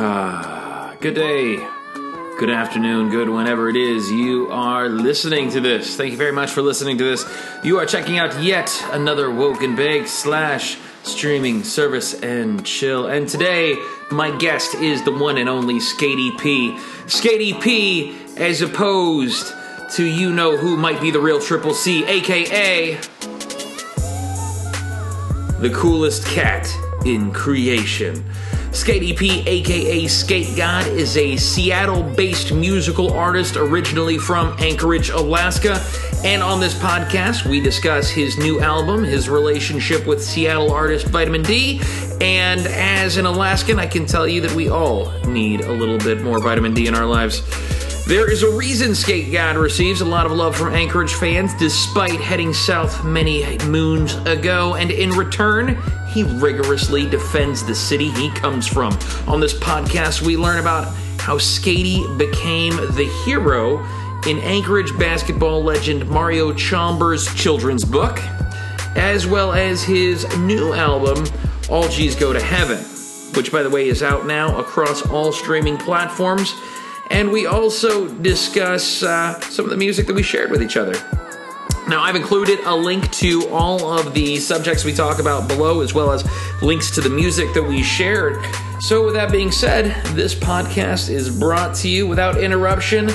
Ah, good day, good afternoon, good whenever it is you are listening to this. Thank you very much for listening to this. You are checking out yet another Woke and Bake slash streaming service and chill. And today, my guest is the one and only Skatey P. Skatey P, as opposed to you know who might be the real Triple C, aka the coolest cat in creation. Skatey P, aka Skate God, is a Seattle based musical artist originally from Anchorage, Alaska. And on this podcast, we discuss his new album, his relationship with Seattle artist Vitamin D. And as an Alaskan, I can tell you that we all need a little bit more vitamin D in our lives. There is a reason Skate God receives a lot of love from Anchorage fans despite heading south many moons ago, and in return, he rigorously defends the city he comes from. On this podcast, we learn about how Skatey became the hero in Anchorage basketball legend Mario Chalmers' children's book, as well as his new album, All G's Go to Heaven, which, by the way, is out now across all streaming platforms. And we also discuss uh, some of the music that we shared with each other. Now, I've included a link to all of the subjects we talk about below, as well as links to the music that we shared. So, with that being said, this podcast is brought to you without interruption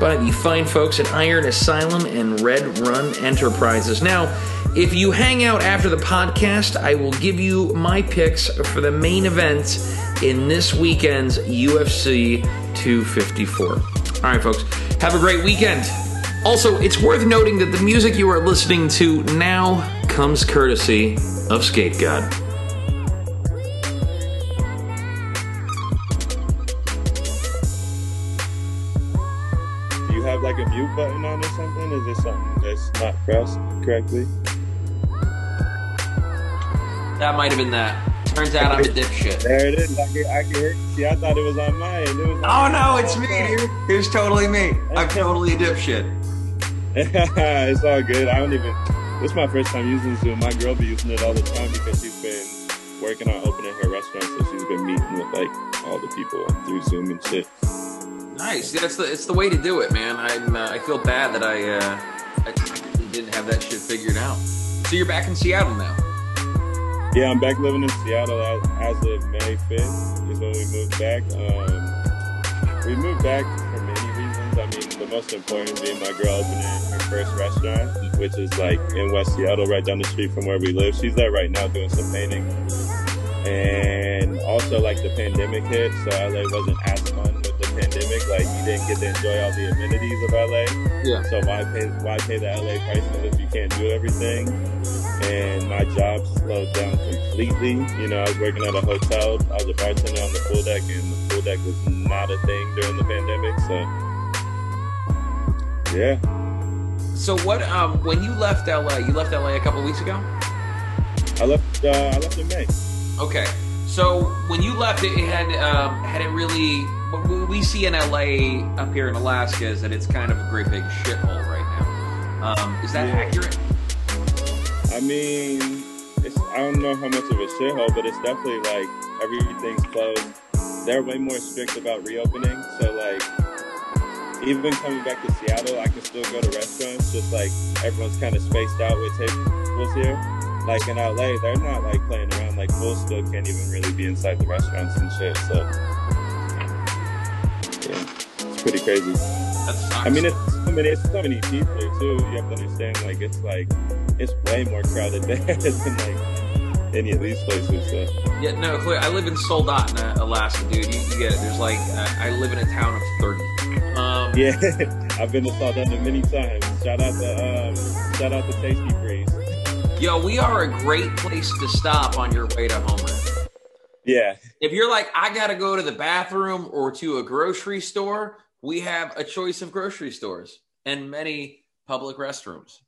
by the fine folks at Iron Asylum and Red Run Enterprises. Now, if you hang out after the podcast, I will give you my picks for the main event in this weekend's UFC 254. All right, folks, have a great weekend. Also, it's worth noting that the music you are listening to now comes courtesy of Skate God. Do you have like a mute button on or something? Is this something that's not pressed correctly? That might have been that. Turns out I'm a dipshit. There it is. I can, I can hear. See, I thought it was on mine. It was Oh no, it's me, dude. It's totally me. I'm totally a dipshit. it's all good. I don't even. This is my first time using Zoom. My girl be using it all the time because she's been working on opening her restaurant, so she's been meeting with like all the people through Zoom and shit. Nice. Yeah, it's the it's the way to do it, man. I'm uh, I feel bad that I uh, I didn't have that shit figured out. So you're back in Seattle now. Yeah, I'm back living in Seattle as, as of May 5th is when we moved back. Um, we moved back for many reasons. I mean, the most important being my girl opening her first restaurant, which is like in West Seattle, right down the street from where we live. She's there right now doing some painting. And also, like, the pandemic hit, so LA wasn't as fun with the pandemic. Like, you didn't get to enjoy all the amenities of LA. Yeah. So why pay why pay the LA prices if you can't do everything? And my job slowed down completely. You know, I was working at a hotel. I was a bartender on the pool deck, and the pool deck was not a thing during the pandemic. So, yeah, So what? Um, when you left LA, you left LA a couple of weeks ago. I left. Uh, I left in May. Okay. So when you left, it, it had um, had it really. What we see in LA up here in Alaska is that it's kind of a great big shithole right now. Um, is that Yeah. accurate? I mean, it's, I don't know how much of a shithole, but it's definitely like everything's closed. They're way more strict about reopening. So like, even coming back to Seattle, I can still go to restaurants. Just like everyone's kind of spaced out with tables here. Like in LA, they're not like playing around. Like fools still can't even really be inside the restaurants and shit. So yeah, it's pretty crazy. I mean, it's so many, it's so many people too. You have to understand, like, it's like it's way more crowded there than like any of these places. So Yeah, no, clear. I live in Soldotna, Alaska, dude. You, you get it. There's like, uh, I live in a town of 30. Um, yeah, I've been to South Soldotna many times. Shout out to um, shout out to Tastee Freez. Yo, we are a great place to stop on your way to Homer. Yeah, If you're like, I got to go to the bathroom or to a grocery store, we have a choice of grocery stores and many public restrooms.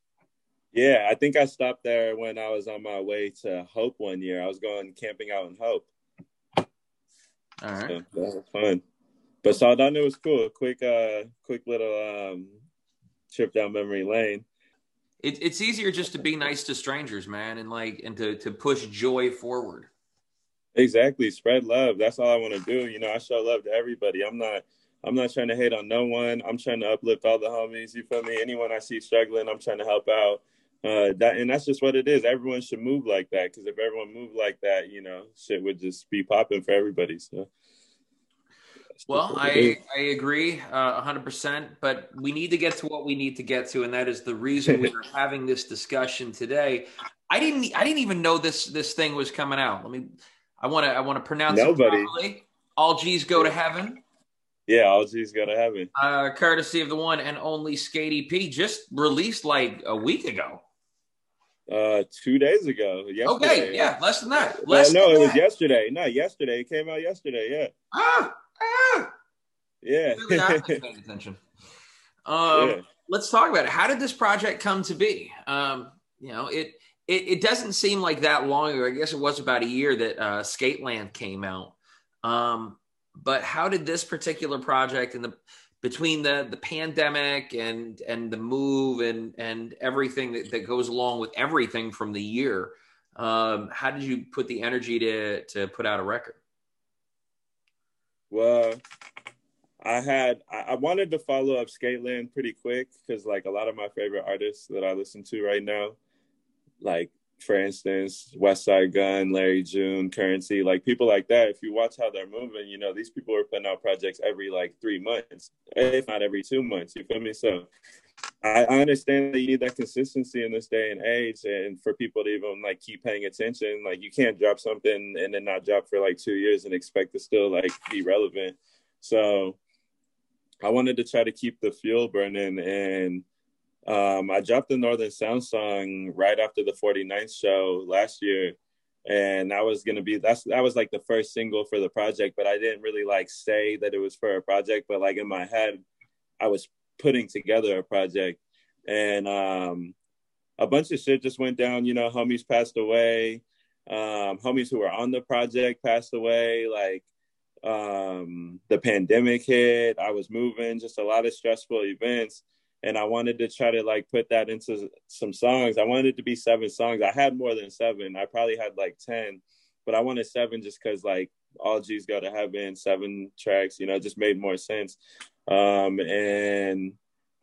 yeah. I think I stopped there when I was on my way to Hope one year. I was going camping out in Hope. All right. So that was fun. But Soldotna was cool. Quick, uh, quick little um, trip down memory lane. It, it's easier just to be nice to strangers, man, and like, and to, to push joy forward. Exactly. Spread love. That's all I want to do. You know, I show love to everybody. I'm not I'm not trying to hate on no one. I'm trying to uplift all the homies. You feel me? Anyone I see struggling, I'm trying to help out. Uh, that and that's just what it is. Everyone should move like that because if everyone moved like that, you know, shit would just be popping for everybody. So. Well, I I agree uh, 100%, but we need to get to what we need to get to, and that is the reason we are having this discussion today. I didn't I didn't even know this this thing was coming out. Let me I want to I want to pronounce Nobody. it properly. All G's go to heaven. Yeah, all G's go to heaven. Uh, courtesy of the one and only Skatey P, just released like a week ago. Uh, two days ago. Yesterday. Okay, yeah, less than that. Less no, than it was yesterday. No, yesterday. It came out yesterday. Yeah. Ah, ah. Yeah. Really not paying attention. Um, Yeah. Let's talk about it. How did this project come to be? Um, you know, it, it it doesn't seem like that long ago. I guess it was about a year that uh, Skateland came out. Um, but how did this particular project and the between the the pandemic and and the move and and everything that, that goes along with everything from the year, um, how did you put the energy to to put out a record? Well, I had I wanted to follow up Skateland pretty quick because like a lot of my favorite artists that I listen to right now, like for instance, Westside Gunn, Larry June, Currency, like people like that. If you watch how they're moving, you know these people are putting out projects every like three months, if not every two months. You feel me? So I, I understand that you need that consistency in this day and age, and for people to even like keep paying attention. Like you can't drop something and then not drop for like two years and expect to still like be relevant. So I wanted to try to keep the fuel burning, and um, I dropped the Northern Sound song right after the 49th show last year. And that was gonna be that's that was like the first single for the project, but I didn't really like say that it was for a project, but like in my head, I was putting together a project. And um a bunch of shit just went down. You know homies passed away. Um homies who were on the project passed away. Like um the pandemic hit. I was moving just a lot of stressful events. And i wanted to try to like put that into some songs. I wanted it to be seven songs. I had more than seven. I probably had like 10 but i wanted seven just because like all g's go to heaven seven tracks you know just made more sense um, and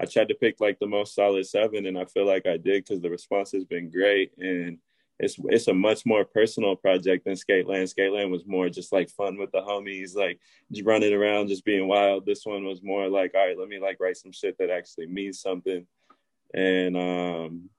I tried to pick like the most solid seven, and I feel like I did because the response has been great, and it's it's a much more personal project than Skateland. Skateland was more just like fun with the homies, like just running around, just being wild. This one was more like, all right, let me like write some shit that actually means something, and um,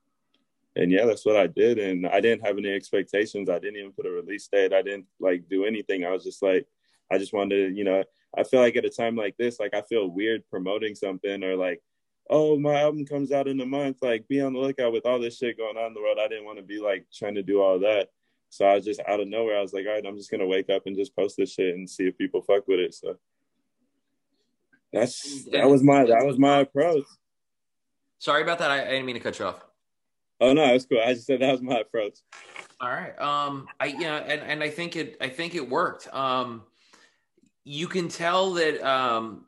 and yeah, that's what I did, and I didn't have any expectations. I didn't even put a release date. I didn't like do anything. I was just like, I just wanted to, you know. I feel like at a time like this, like I feel weird promoting something or like, oh, my album comes out in a month. Like, be on the lookout with all this shit going on in the world. I didn't want to be like trying to do all that. So I was just out of nowhere. I was like, all right, I'm just gonna wake up and just post this shit and see if people fuck with it. So that's that was my that was my approach. Sorry about that. I, I didn't mean to cut you off. Oh no, it's cool. I just said that was my approach. All right. Um, I yeah, and and I think it I think it worked. Um, you can tell that um,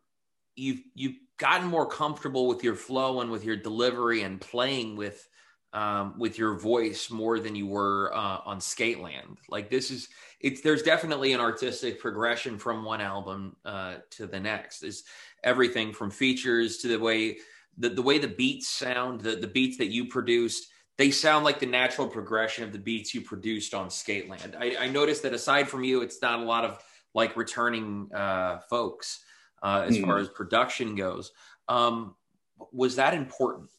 you've you've gotten more comfortable with your flow and with your delivery and playing with um, with your voice more than you were uh, on Skateland. Like this is it's there's definitely an artistic progression from one album uh, to the next. Is everything from features to the way the, the way the beats sound, the, the beats that you produced, they sound like the natural progression of the beats you produced on Skateland. I, I noticed that aside from you, it's not a lot of like returning uh, folks uh, as Hmm. far as production goes. Um, was that important?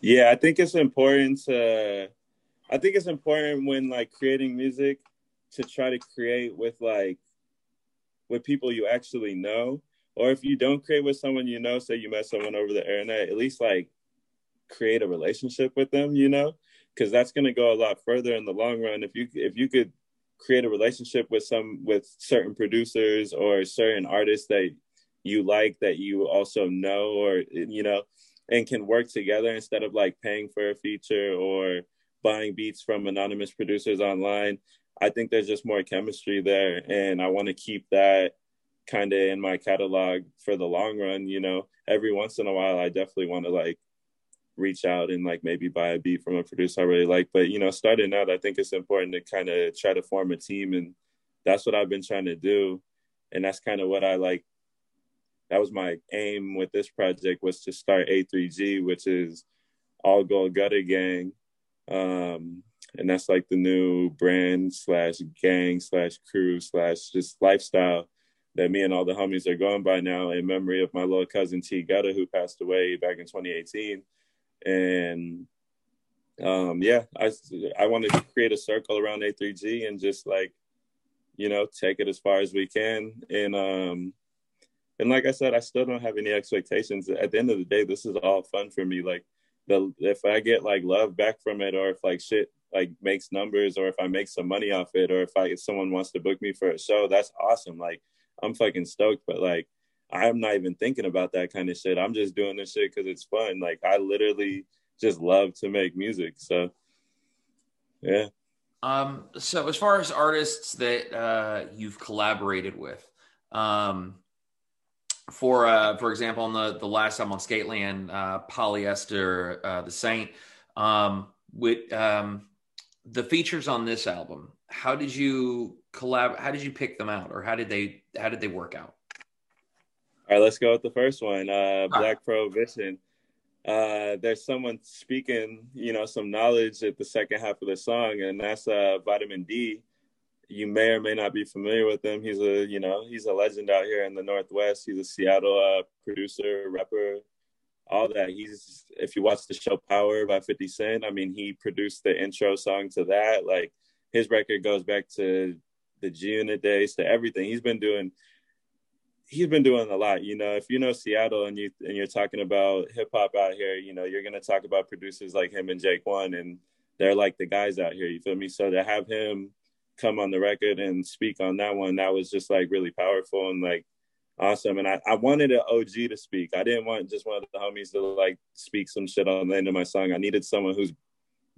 Yeah, I think it's important to I think it's important when like creating music to try to create with like with people you actually know. Or if you don't create with someone you know, say you met someone over the internet, at least like create a relationship with them, you know? Because that's gonna go a lot further in the long run. If you if you could create a relationship with some with certain producers or certain artists that you like that you also know or you know and can work together instead of like paying for a feature or buying beats from anonymous producers online. I think there's just more chemistry there. And I want to keep that kind of in my catalog for the long run. You know, every once in a while, I definitely want to like reach out and like maybe buy a beat from a producer I really like. But, you know, starting out, I think it's important to kind of try to form a team and that's what I've been trying to do, and that's kind of what I like. That was my aim with this project was to start A3G, which is All Gold Gutter Gang, um, and that's like the new brand slash gang slash crew slash just lifestyle that me and all the homies are going by now in memory of my little cousin T Gutter who passed away back in 2018. And um, yeah, I I wanted to create a circle around A3G and just like, you know, take it as far as we can. And um, and like I said, I still don't have any expectations. At the end of the day, this is all fun for me. Like the if I get like love back from it, or if like shit like makes numbers, or if I make some money off it, or if I if someone wants to book me for a show, that's awesome. Like I'm fucking stoked. But like I'm not even thinking about that kind of shit. I'm just doing this shit because it's fun. Like I literally just love to make music. So yeah. Um, so as far as artists that uh, you've collaborated with, um, for uh, for example, on the the last time on Skateland, uh, Polyester, uh, the Saint, um, with um, the features on this album, how did you collab? How did you pick them out, or how did they how did they work out? All right, let's go with the first one. Uh, Black right. Prohibition. Uh, there's someone speaking, you know, some knowledge at the second half of the song, and that's uh, Vitamin D. You may or may not be familiar with him. He's a, you know, he's a legend out here in the Northwest. He's a Seattle uh, producer, rapper, all that. He's, if you watch the show Power by 50 Cent, I mean, he produced the intro song to that. Like, his record goes back to the G Unit days, to everything. He's been doing he's been doing a lot. You know, if you know Seattle and you and you're talking about hip hop out here, you know, you're gonna talk about producers like him and Jake One, and they're like the guys out here. You feel me? So to have him come on the record and speak on that one, that was just like really powerful and like awesome. And I, I wanted an OG to speak. I didn't want just one of the homies to like speak some shit on the end of my song. I needed someone who's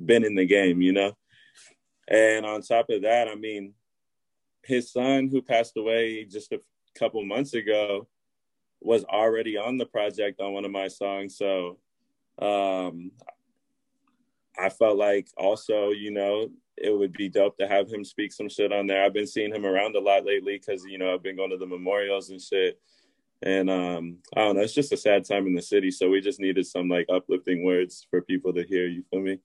been in the game, you know. And on top of that, I mean, his son who passed away just a couple months ago was already on the project on one of my songs. So um, I felt like also, you know, it would be dope to have him speak some shit on there. I've been seeing him around a lot lately because, you know, I've been going to the memorials and shit. And um, I don't know, it's just a sad time in the city. So we just needed some like uplifting words for people to hear. You feel me?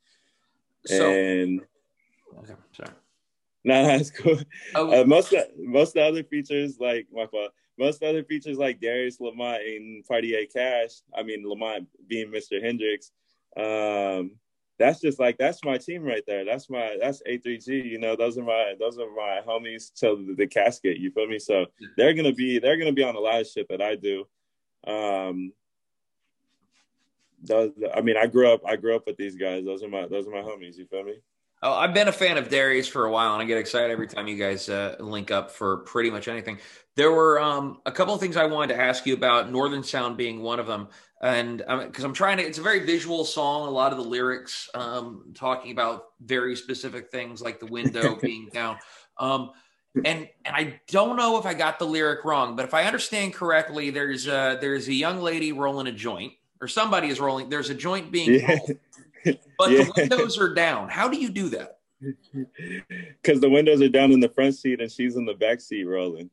So, and okay, sorry. No, that's cool. Oh. Uh, most most of the other features, like my fault. Most other features, like Darius Lamont and Cartier Cash. I mean, Lamont being Mr. Hendrix. Um, that's just like that's my team right there. That's my that's A3G. You know, those are my those are my homies till the, the casket. You feel me? So they're gonna be they're gonna be on a lot of shit that I do. Um, those, I mean, I grew up I grew up with these guys. Those are my those are my homies. You feel me? Oh, I've been a fan of Darius for a while, and I get excited every time you guys uh, link up for pretty much anything. There were um, a couple of things I wanted to ask you about, Northern Sound being one of them, and because um, I'm trying to, it's a very visual song. A lot of the lyrics um, talking about very specific things, like the window being down. Um, and and I don't know if I got the lyric wrong, but if I understand correctly, there's a, there's a young lady rolling a joint, or somebody is rolling. There's a joint being yeah. but yeah. the windows are down. How do you do that? Because the windows are down in the front seat and she's in the back seat rolling.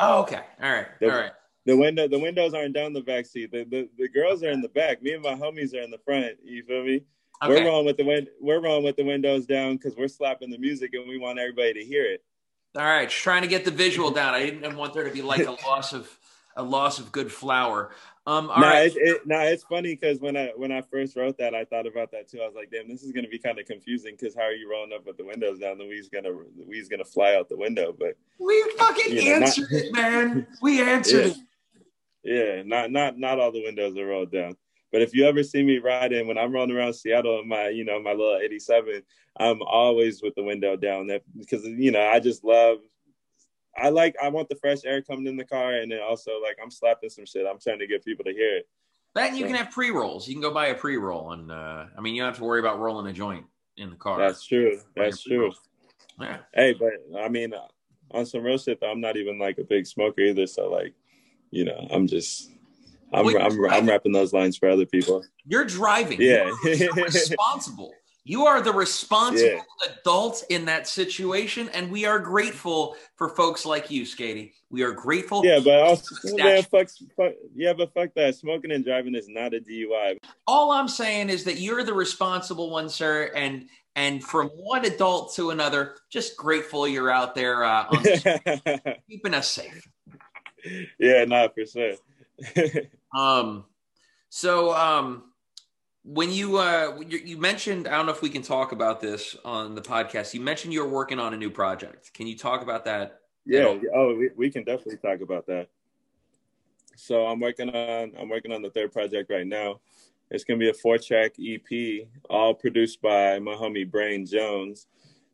Oh, okay. All right. The, All right. The window, the windows aren't down the back seat. The, the the girls are in the back. Me and my homies are in the front. You feel me? Okay. We're rolling with the win- We're rolling with the windows down because we're slapping the music and we want everybody to hear it. All right, trying to get the visual down. I didn't want there to be like a loss of a loss of good flour. Um, all nah, right. it, it, nah, it's funny because when I when I first wrote that, I thought about that too. I was like, damn, this is gonna be kind of confusing because how are you rolling up with the windows down? The weed's gonna the weed's gonna fly out the window. But we fucking know, answered not, it, man. We answered yeah, it. Yeah, not not not all the windows are rolled down. But if you ever see me riding when I'm rolling around Seattle in my you know my little '87, I'm always with the window down. That because you know I just love I like I want the fresh air coming in the car, and then also like I'm slapping some shit. I'm trying to get people to hear it. Then you so. can have pre rolls. You can go buy a pre roll, and uh, I mean you don't have to worry about rolling a joint in the car. That's true. That's true. Yeah. Hey, but I mean, uh, on some real shit, though, I'm not even like a big smoker either. So like, you know, I'm just. I'm, I'm, I'm, rapping those lines for other people. You're driving. Yeah. You're responsible. You are the responsible yeah. adult in that situation, and we are grateful for folks like you, Skatey. We are grateful. Yeah, but also, man, fuck, fuck, yeah, but fuck that. Smoking and driving is not a DUI. All I'm saying is that you're the responsible one, sir, and and from one adult to another, just grateful you're out there uh, keeping us safe. Yeah, not for sure. um, so um when you uh you mentioned i don't know if we can talk about this on the podcast you mentioned you're working on a new project. Can you talk about that yeah oh we, we can definitely talk about that. So i'm working on i'm working on the third project right now. It's going to be a four track ep all produced by my homie brain jones.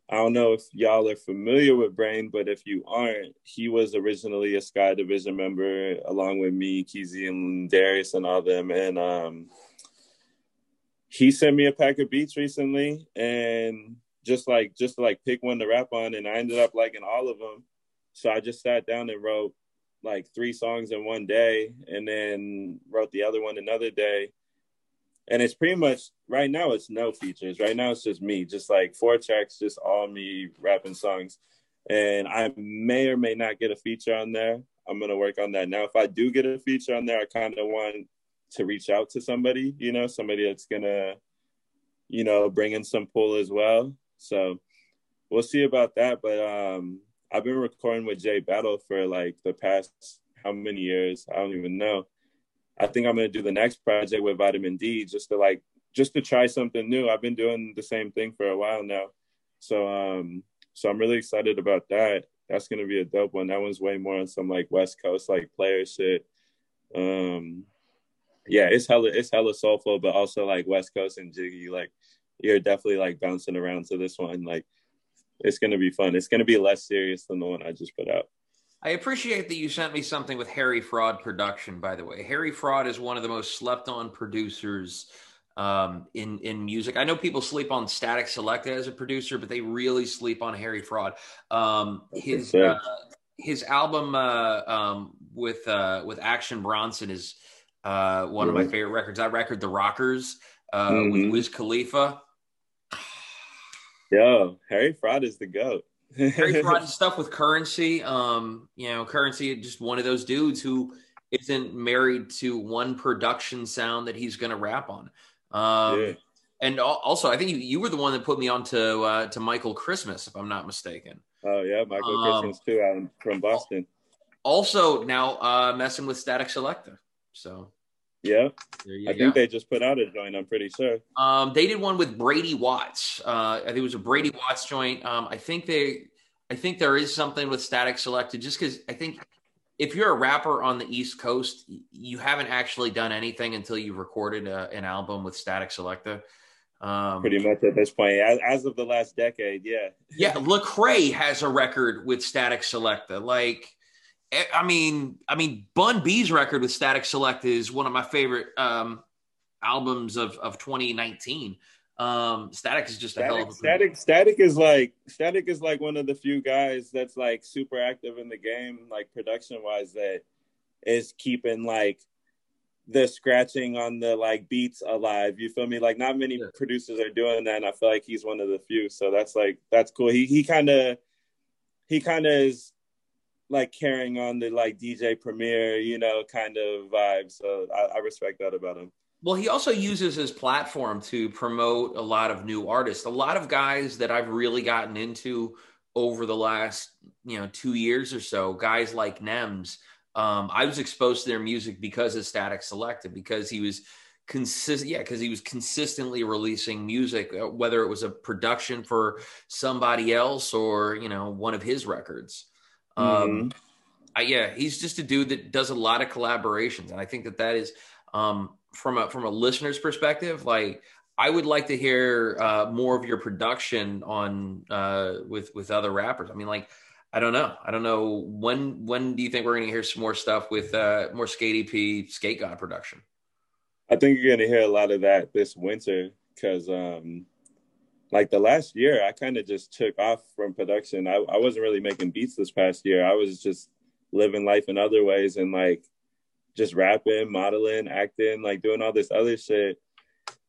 I don't know if y'all are familiar with brain but if you aren't he was originally a sky division member along with me Keezy and darius and all them and um he sent me a pack of beats recently and just like just to like pick one to rap on and I ended up liking all of them. So I just sat down and wrote like three songs in one day and then wrote the other one another day. And it's pretty much right now it's no features. Right now it's just me, just like four tracks, just all me rapping songs. And I may or may not get a feature on there. I'm gonna work on that. Now if I do get a feature on there, I kind of want to reach out to somebody, you know, somebody that's gonna, you know, bring in some pull as well. So we'll see about that. But um I've been recording with Jay Battle for like the past how many years? I don't even know. I think I'm gonna do the next project with Vitamin D just to like just to try something new. I've been doing the same thing for a while now. So um so I'm really excited about that. That's gonna be a dope one. That one's way more on some like West Coast like player shit. Um yeah, it's hella it's hella soulful, but also like West Coast and jiggy. Like you're definitely like bouncing around to this one. Like it's gonna be fun. It's gonna be less serious than the one I just put out. I appreciate that you sent me something with Harry Fraud production. By the way, Harry Fraud is one of the most slept on producers um, in in music. I know people sleep on Statik Selektah as a producer, but they really sleep on Harry Fraud. Um, his uh, his album uh, um, with uh, with Action Bronson is uh, one mm-hmm. of my favorite records. I record, The Rockers, uh, mm-hmm. with Wiz Khalifa. Yo, Harry Fraud is the goat. Harry Fraud stuff with currency. Um, you know, currency just one of those dudes who isn't married to one production sound that he's going to rap on. Um, yeah. And also, I think you, you, were the one that put me on to, uh, to Michael Christmas, if I'm not mistaken. Oh yeah, Michael um, Christmas too, out from Boston. Also, now uh, messing with Statik Selektah. So yeah, I go. think they just put out a joint. I'm pretty sure. Um, they did one with Brady Watts. Uh, I think it was a Brady Watts joint. Um, I think they, I think there is something with Statik Selektah, just because I think if you're a rapper on the East Coast, you haven't actually done anything until you've recorded a, an album with Statik Selektah. Um, Pretty much at this point, as, as, of the last decade, yeah. yeah, Lecrae has a record with Statik Selektah. Like, I mean, I mean, Bun B's record with Statik Select is one of my favorite um, albums of of 2019. Um, Statik is just a Statik, hell of a Statik. Statik is like Statik is like one of the few guys that's like super active in the game, like production wise, that is keeping like the scratching on the like beats alive. You feel me? Like not many yeah. producers are doing that, and I feel like he's one of the few. So that's like that's cool. He he kind of he kind of is like carrying on the like DJ Premier, you know, kind of vibe. So I, I, respect that about him. Well, he also uses his platform to promote a lot of new artists. A lot of guys that I've really gotten into over the last, you know, two years or so, guys like Nems. Um, I was exposed to their music because of Statik Selektah, because he was consistent yeah because he was consistently releasing music uh, whether it was a production for somebody else or you know one of his records um, mm-hmm. I, yeah, he's just a dude that does a lot of collaborations, and I think that that is um, from a from a listener's perspective. Like, I would like to hear uh, more of your production on uh, with with other rappers. I mean, like, I don't know, I don't know when when do you think we're going to hear some more stuff with uh, more Skatey P, Skate God production? I think you're going to hear a lot of that this winter because um, like the last year i kind of just took off from production I, I wasn't really making beats this past year i was just living life in other ways and like just rapping modeling acting like doing all this other shit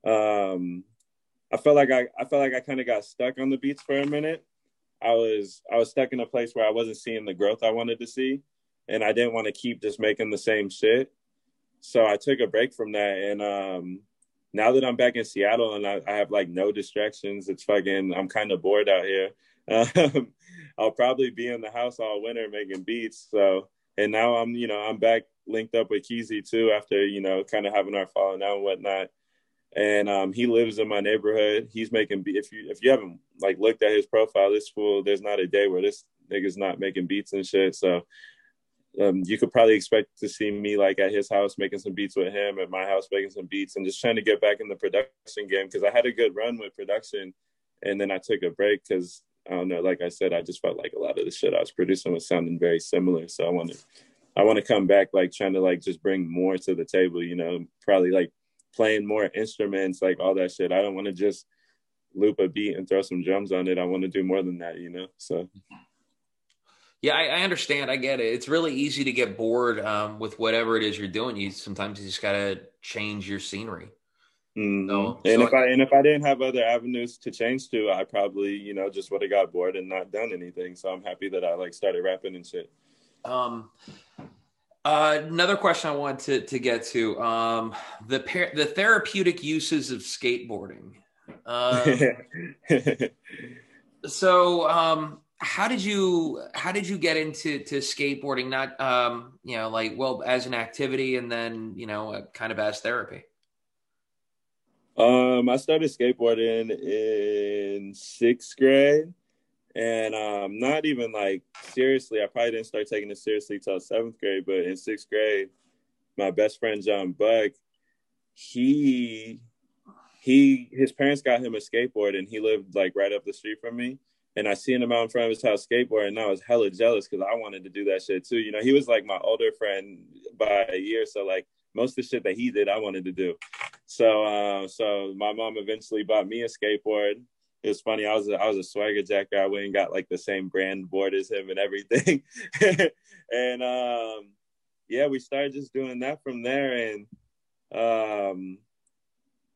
um I felt like I, I felt like I kind of got stuck on the beats for a minute. I was I was stuck in a place where I wasn't seeing the growth I wanted to see, and I didn't want to keep just making the same shit. So I took a break from that, and um, now that I'm back in Seattle and I, I have like no distractions, it's fucking I'm kind of bored out here. Um, I'll probably be in the house all winter making beats. So and now I'm you know I'm back linked up with Keezy too after you know kind of having our falling out and whatnot and um, he lives in my neighborhood. He's making if you if you haven't like looked at his profile, this fool there's not a day where this nigga's not making beats and shit. So um, you could probably expect to see me like at his house making some beats with him, at my house making some beats, and just trying to get back in the production game because I had a good run with production, and then I took a break because I don't know, like I said, I just felt like a lot of the shit I was producing was sounding very similar. So I want to I want to come back like trying to like just bring more to the table, you know, probably like playing more instruments, like all that shit. I don't want to just loop a beat and throw some drums on it. I want to do more than that, you know? So. Yeah, I, I understand. I get it. It's really easy to get bored um, with whatever it is you're doing. You sometimes you just gotta change your scenery. Mm-hmm. So, and so if I, I and if I didn't have other avenues to change to, I probably you know just would have got bored and not done anything. So I'm happy that I like started rapping and shit. Um, uh, another question I want to, to get to um, the par- the therapeutic uses of skateboarding. Um, so, um, how did you how did you get into to skateboarding? Not um, you know like well as an activity, and then you know kind of as therapy. Um, I started skateboarding in sixth grade and um, not even like seriously. I probably didn't start taking it seriously till seventh grade, but in sixth grade, my best friend John Buck, he he his parents got him a skateboard, and he lived like right up the street from me. And I seen him out in front of his house skateboard, and I was hella jealous because I wanted to do that shit too. You know, he was like my older friend by a year, so like most of the shit that he did, I wanted to do. So, uh, so my mom eventually bought me a skateboard, it was funny. I was a, I was a swagger jacker. I went and got like the same brand board as him and everything. and um, yeah, we started just doing that from there. And um,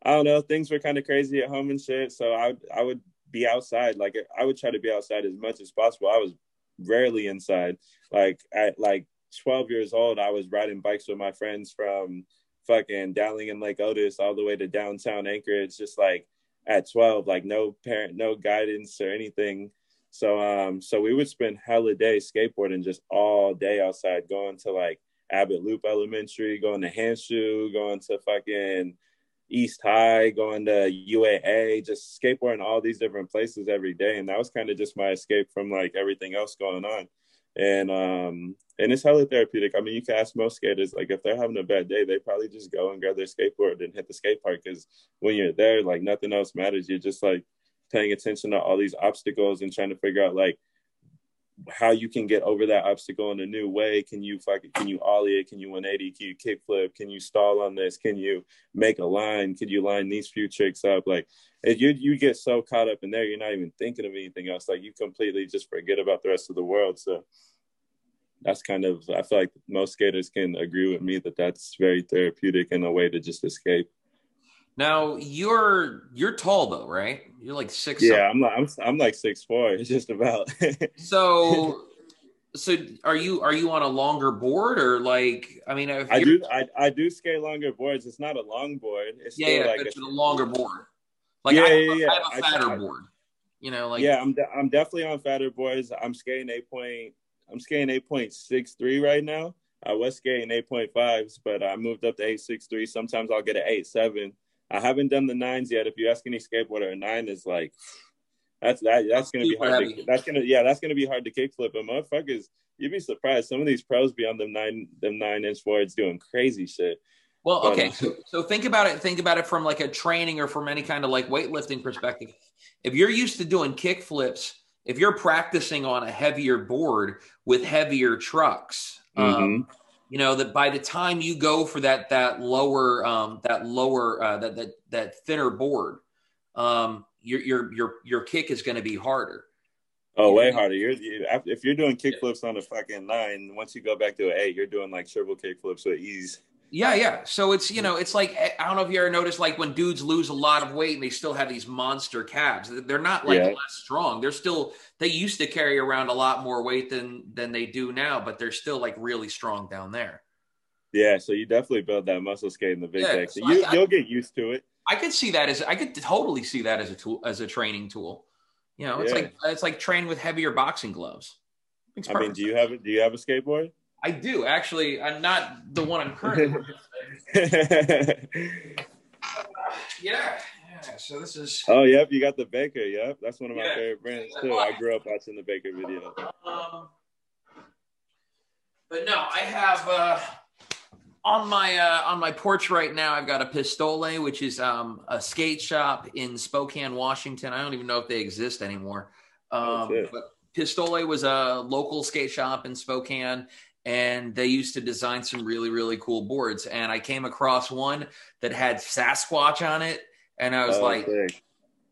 I don't know, things were kind of crazy at home and shit. So I I would be outside. Like I would try to be outside as much as possible. I was rarely inside. Like at like 12 years old, I was riding bikes with my friends from fucking Dowling and Lake Otis all the way to downtown Anchorage, just like at 12 like no parent no guidance or anything so um so we would spend hella day skateboarding just all day outside going to like abbott loop elementary going to Hanshew going to fucking east high going to uaa just skateboarding all these different places every day and that was kind of just my escape from like everything else going on and um and it's hella therapeutic. I mean, you can ask most skaters like if they're having a bad day, they probably just go and grab their skateboard and hit the skate park because when you're there, like nothing else matters. You're just like paying attention to all these obstacles and trying to figure out like how you can get over that obstacle in a new way. Can you fucking can you ollie it? Can you 180? Can you kickflip? Can you stall on this? Can you make a line? Can you line these few tricks up? Like you you get so caught up in there, you're not even thinking of anything else. Like you completely just forget about the rest of the world. So that's kind of I feel like most skaters can agree with me that that's very therapeutic and a way to just escape. Now you're you're tall though, right? You're like six. Yeah, I'm like I'm I'm like six four. It's just about. so, so are you are you on a longer board or like I mean I do I, I do skate longer boards. It's not a long board. It's yeah, yeah like but a, a longer board. Like yeah, I, yeah, yeah. I have a fatter I, board. You know, like yeah, I'm de- I'm definitely on fatter boards. I'm skating eight point I'm skating 8.63 right now. I was skating 8.5s, but I moved up to 8.63. Sometimes I'll get an 8.7. I haven't done the nines yet. If you ask any skateboarder, a nine is like that's that that's gonna be hard to that's gonna yeah, that's gonna be hard to kickflip. But motherfuckers, you'd be surprised. Some of these pros be on them nine them nine inch boards doing crazy shit. Well, okay. Uh, so, so think about it. Think about it from like a training or from any kind of like weightlifting perspective. If you're used to doing kick flips if you're practicing on a heavier board with heavier trucks, um, mm-hmm. um, you know that by the time you go for that that lower um, that lower uh, that that that thinner board, um, your your your your kick is going to be harder. Oh, way harder. You're you, if you're doing kick flips on a fucking nine, once you go back to an eight, you're doing like triple kick flips with ease. Yeah, yeah. So it's you know it's like eh, I don't know if you ever noticed like when dudes lose a lot of weight and they still have these monster calves. They're not like Yeah. less strong. They're still they used to carry around a lot more weight than than they do now, but they're still like really strong down there. Yeah, so you definitely build that muscle skate in the big Yeah, deck. So you, you'll get used to it. I could see that as I could totally see that as a tool as a training tool. You know, it's Yeah. like it's like train with heavier boxing gloves. I mean, do you have do you have a skateboard? I do actually. I'm not the one I'm currently. yeah, yeah. So this is. oh, yep, you got the Baker. Yep, that's one of my Yeah. favorite brands too. I grew up watching the Baker video. Um, but no, I have uh, on my uh, on my porch right now. I've got a Pistole, which is um, a skate shop in Spokane, Washington. I don't even know if they exist anymore. Oh, Um, but Pistole was a local skate shop in Spokane, and they used to design some really really cool boards. And I came across one that had Sasquatch on it, and I was Oh, like, sick.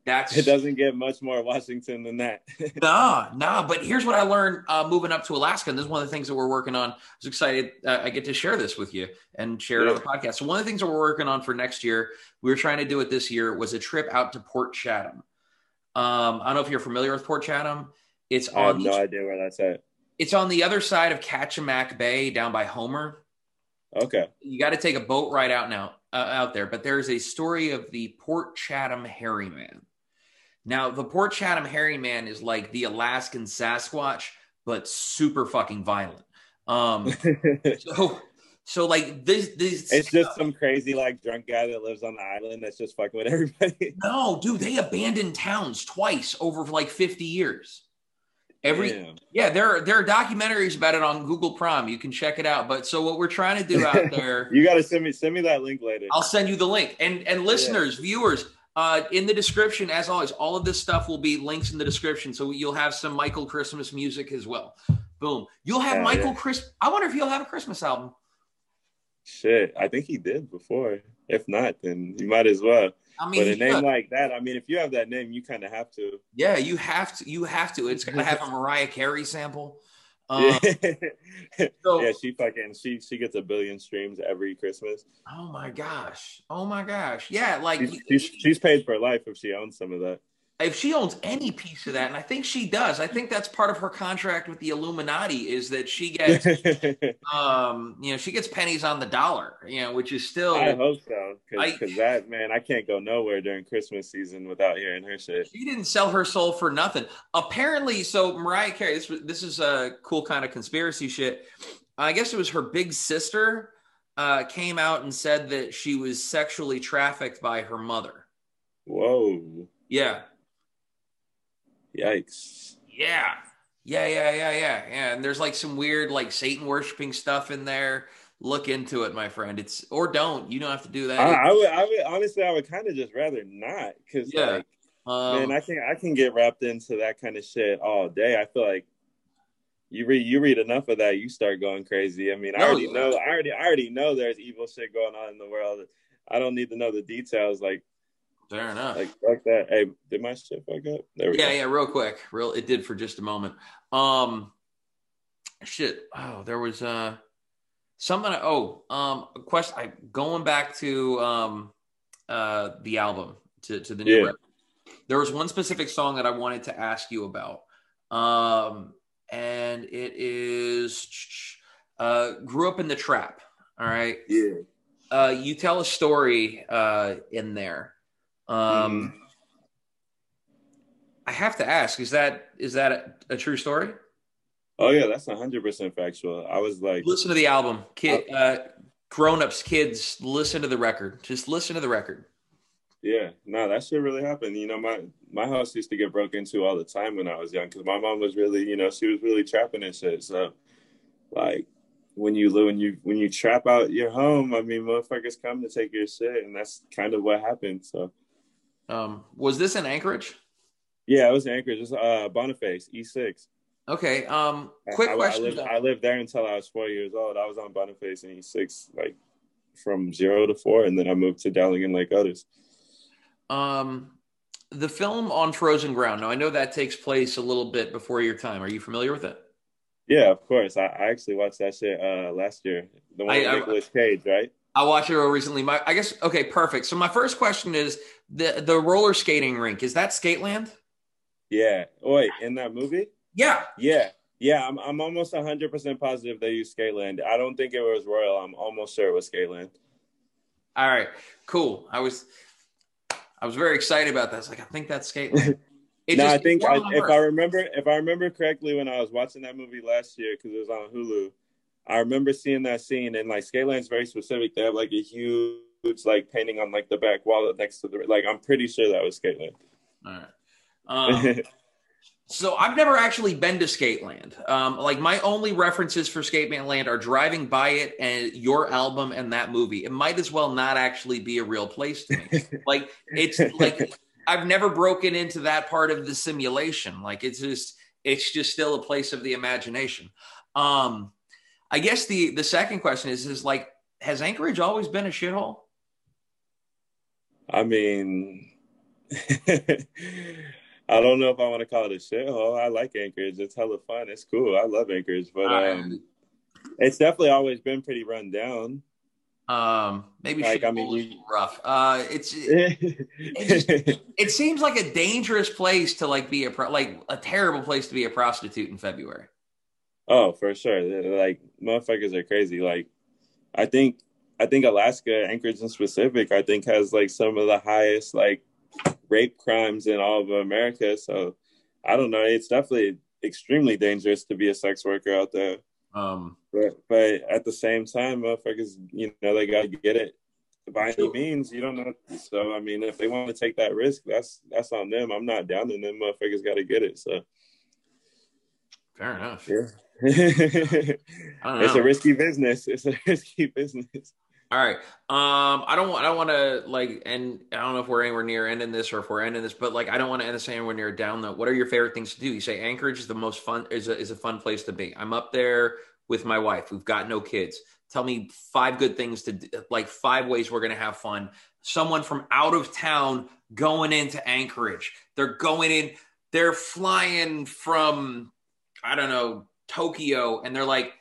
"That's it doesn't get much more Washington than that. Nah, nah. But here's what I learned uh, moving up to Alaska, and this is one of the things that we're working on. I was excited uh, I get to share this with you and share it on the podcast. So one of the things that we're working on for next year, we were trying to do it this year, was a trip out to Port Chatham. Um, I don't know if you're familiar with Port Chatham. It's I have on no idea where that's at. It's on the other side of Kachemak Bay, down by Homer. Okay. You got to take a boat ride out now uh, out there. But there's a story of the Port Chatham Hairy Man. Now, the Port Chatham Hairy Man is like the Alaskan Sasquatch, but super fucking violent. Um, so, so like this, this. it's just some crazy like drunk guy that lives on the island that's just fucking with everybody. no, dude. They abandoned towns twice over like 50 years. Every Damn. yeah, there are there are documentaries about it on Google Prime. You can check it out. But so what we're trying to do out there. You gotta send me send me that link later. I'll send you the link. And and listeners, viewers, uh, in the description, as always, all of this stuff will be links in the description. So you'll have some Michael Christmas music as well. Boom. You'll have Yeah, Michael yeah. Chris. I wonder if he'll have a Christmas album. Shit, I think he did before. If not, then you might as well. I mean, but a name like that, I mean, if you have that name, you kind of have to. yeah, you have to. You have to. It's gonna have a Mariah Carey sample. Um, yeah. so- yeah, she fucking she she gets a billion streams every Christmas. oh my gosh. Oh my gosh. Yeah, like She's, she's, she's paid for life if she owns some of that. If she owns any piece of that, and I think she does, I think that's part of her contract with the Illuminati is that she gets um you know she gets pennies on the dollar you know which is still I hope so, because that man, I can't go nowhere during Christmas season without hearing her shit. she didn't sell her soul for nothing. Apparently so mariah carey this, this is a cool kind of conspiracy shit. I guess it was her big sister uh, came out and said that she was sexually trafficked by her mother. Whoa, yeah yikes! yeah yeah yeah yeah yeah yeah and there's like some weird like satan worshiping stuff in there look into it my friend it's or don't you don't have to do that I, I would, I would honestly, I would kind of just rather not, because Yeah. like, um, man, I can, I can get wrapped into that kind of shit all day. I feel like you read, you read enough of that, you start going crazy. I mean, I already know, I already, I already know there's evil shit going on in the world. I don't need to know the details. Like, fair enough like fuck that. Hey, did my shit fuck up? There we yeah, go. yeah, real quick. Real it did for just a moment. Um shit. Oh, there was uh something oh, um a question I going back to um uh the album to, to the new Yeah. There was one specific song that I wanted to ask you about. Um and it is uh grew up in the trap. All right. Yeah. Uh you tell a story uh in there. Um Mhm. I have to ask: is that is that a, a true story? Oh yeah, that's hundred percent factual. I was like, Listen to the album, kid. Uh, grown-ups, kids, listen to the record. Just listen to the record. yeah, no, that shit really happened. You know, my my house used to get broke into all the time when I was young because my mom was really, you know, she was really trapping and shit. So, like, when you when you when you trap out your home, I mean, motherfuckers come to take your shit, and that's kind of what happened. So, Um, was this in Anchorage? yeah, it was Anchorage, just uh, Boniface, E six. Okay. Um, quick I, question. I lived, I lived there until I was four years old. I was on Boniface and E6, like from zero to four, and then I moved to Dowling and Lake Otis. um, the film on Frozen Ground. Now I know that takes place a little bit before your time. Are you familiar with it? Yeah, of course. I, I actually watched that shit uh, last year. The one I- with Nicolas Cage, right? I watched it recently. My, I guess okay, perfect. So my first question is the the roller skating rink is that Skateland? Yeah. Wait, in that movie? Yeah. Yeah. Yeah, I'm I'm almost 100% positive they used Skateland. I don't think it was Royal. I'm almost sure it was Skateland. All right. Cool. I was I was very excited about that. I was like, I think that's Skateland. no, just, I think I, if I remember if I remember correctly when I was watching that movie last year because it was on Hulu, I remember seeing that scene and like Skateland's very specific. They have like a huge like painting on like the back wall next to the like. I'm pretty sure that was Skateland. All right. Um, so I've never actually been to Skateland. Um, like my only references for Skateland are driving by it and your album and that movie. It might as well not actually be a real place to me. like it's like I've never broken into that part of the simulation. Like it's just it's just still a place of the imagination. Um, I guess the the second question is is like has Anchorage always been a shithole? I mean, I don't know if I want to call it a shithole. I like Anchorage. It's hella fun. It's cool. I love Anchorage, but um, it's definitely always been pretty run down. Um, maybe like I mean, rough. Uh, it's it, it, it, seems like a dangerous place to like be a pro- like a terrible place to be a prostitute in February. Oh, for sure. Like motherfuckers are crazy. Like I think I think Alaska, Anchorage in specific, I think has like some of the highest like rape crimes in all of America. So I don't know. It's definitely extremely dangerous to be a sex worker out there. Um, but but at the same time, motherfuckers, you know, they gotta get it by any means. You don't know. So I mean, if they want to take that risk, that's that's on them. I'm not down to them. Motherfuckers got to get it. So fair enough. Yeah. it's a risky business. It's a risky business. All right. Um, I don't want. I don't want to like, and I don't know if we're anywhere near ending this or if we're ending this, but like, I don't want to end this anywhere near down. The what are your favorite things to do? You say Anchorage is the most fun. Is a, is a fun place to be. I'm up there with my wife. We've got no kids. Tell me five good things to like five ways we're gonna have fun. Someone from out of town going into Anchorage. They're going in. They're flying from I don't know Tokyo, and they're like,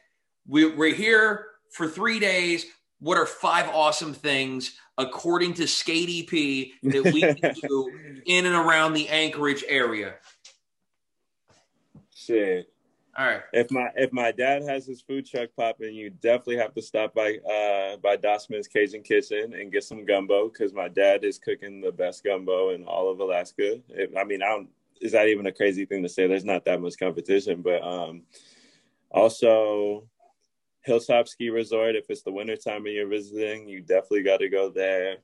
we, we're here for three days what are five awesome things according to Skatey P that we can do in and around the Anchorage area? Shit. All right. If my if my dad has his food truck popping, you definitely have to stop by uh by Dossman's Cajun Kitchen and get some gumbo because my dad is cooking the best gumbo in all of Alaska. If, I mean, I don't. Is that even a crazy thing to say? There's not that much competition, but um, also Hilltop Ski Resort. If it's the wintertime and you're visiting, you definitely got to go there.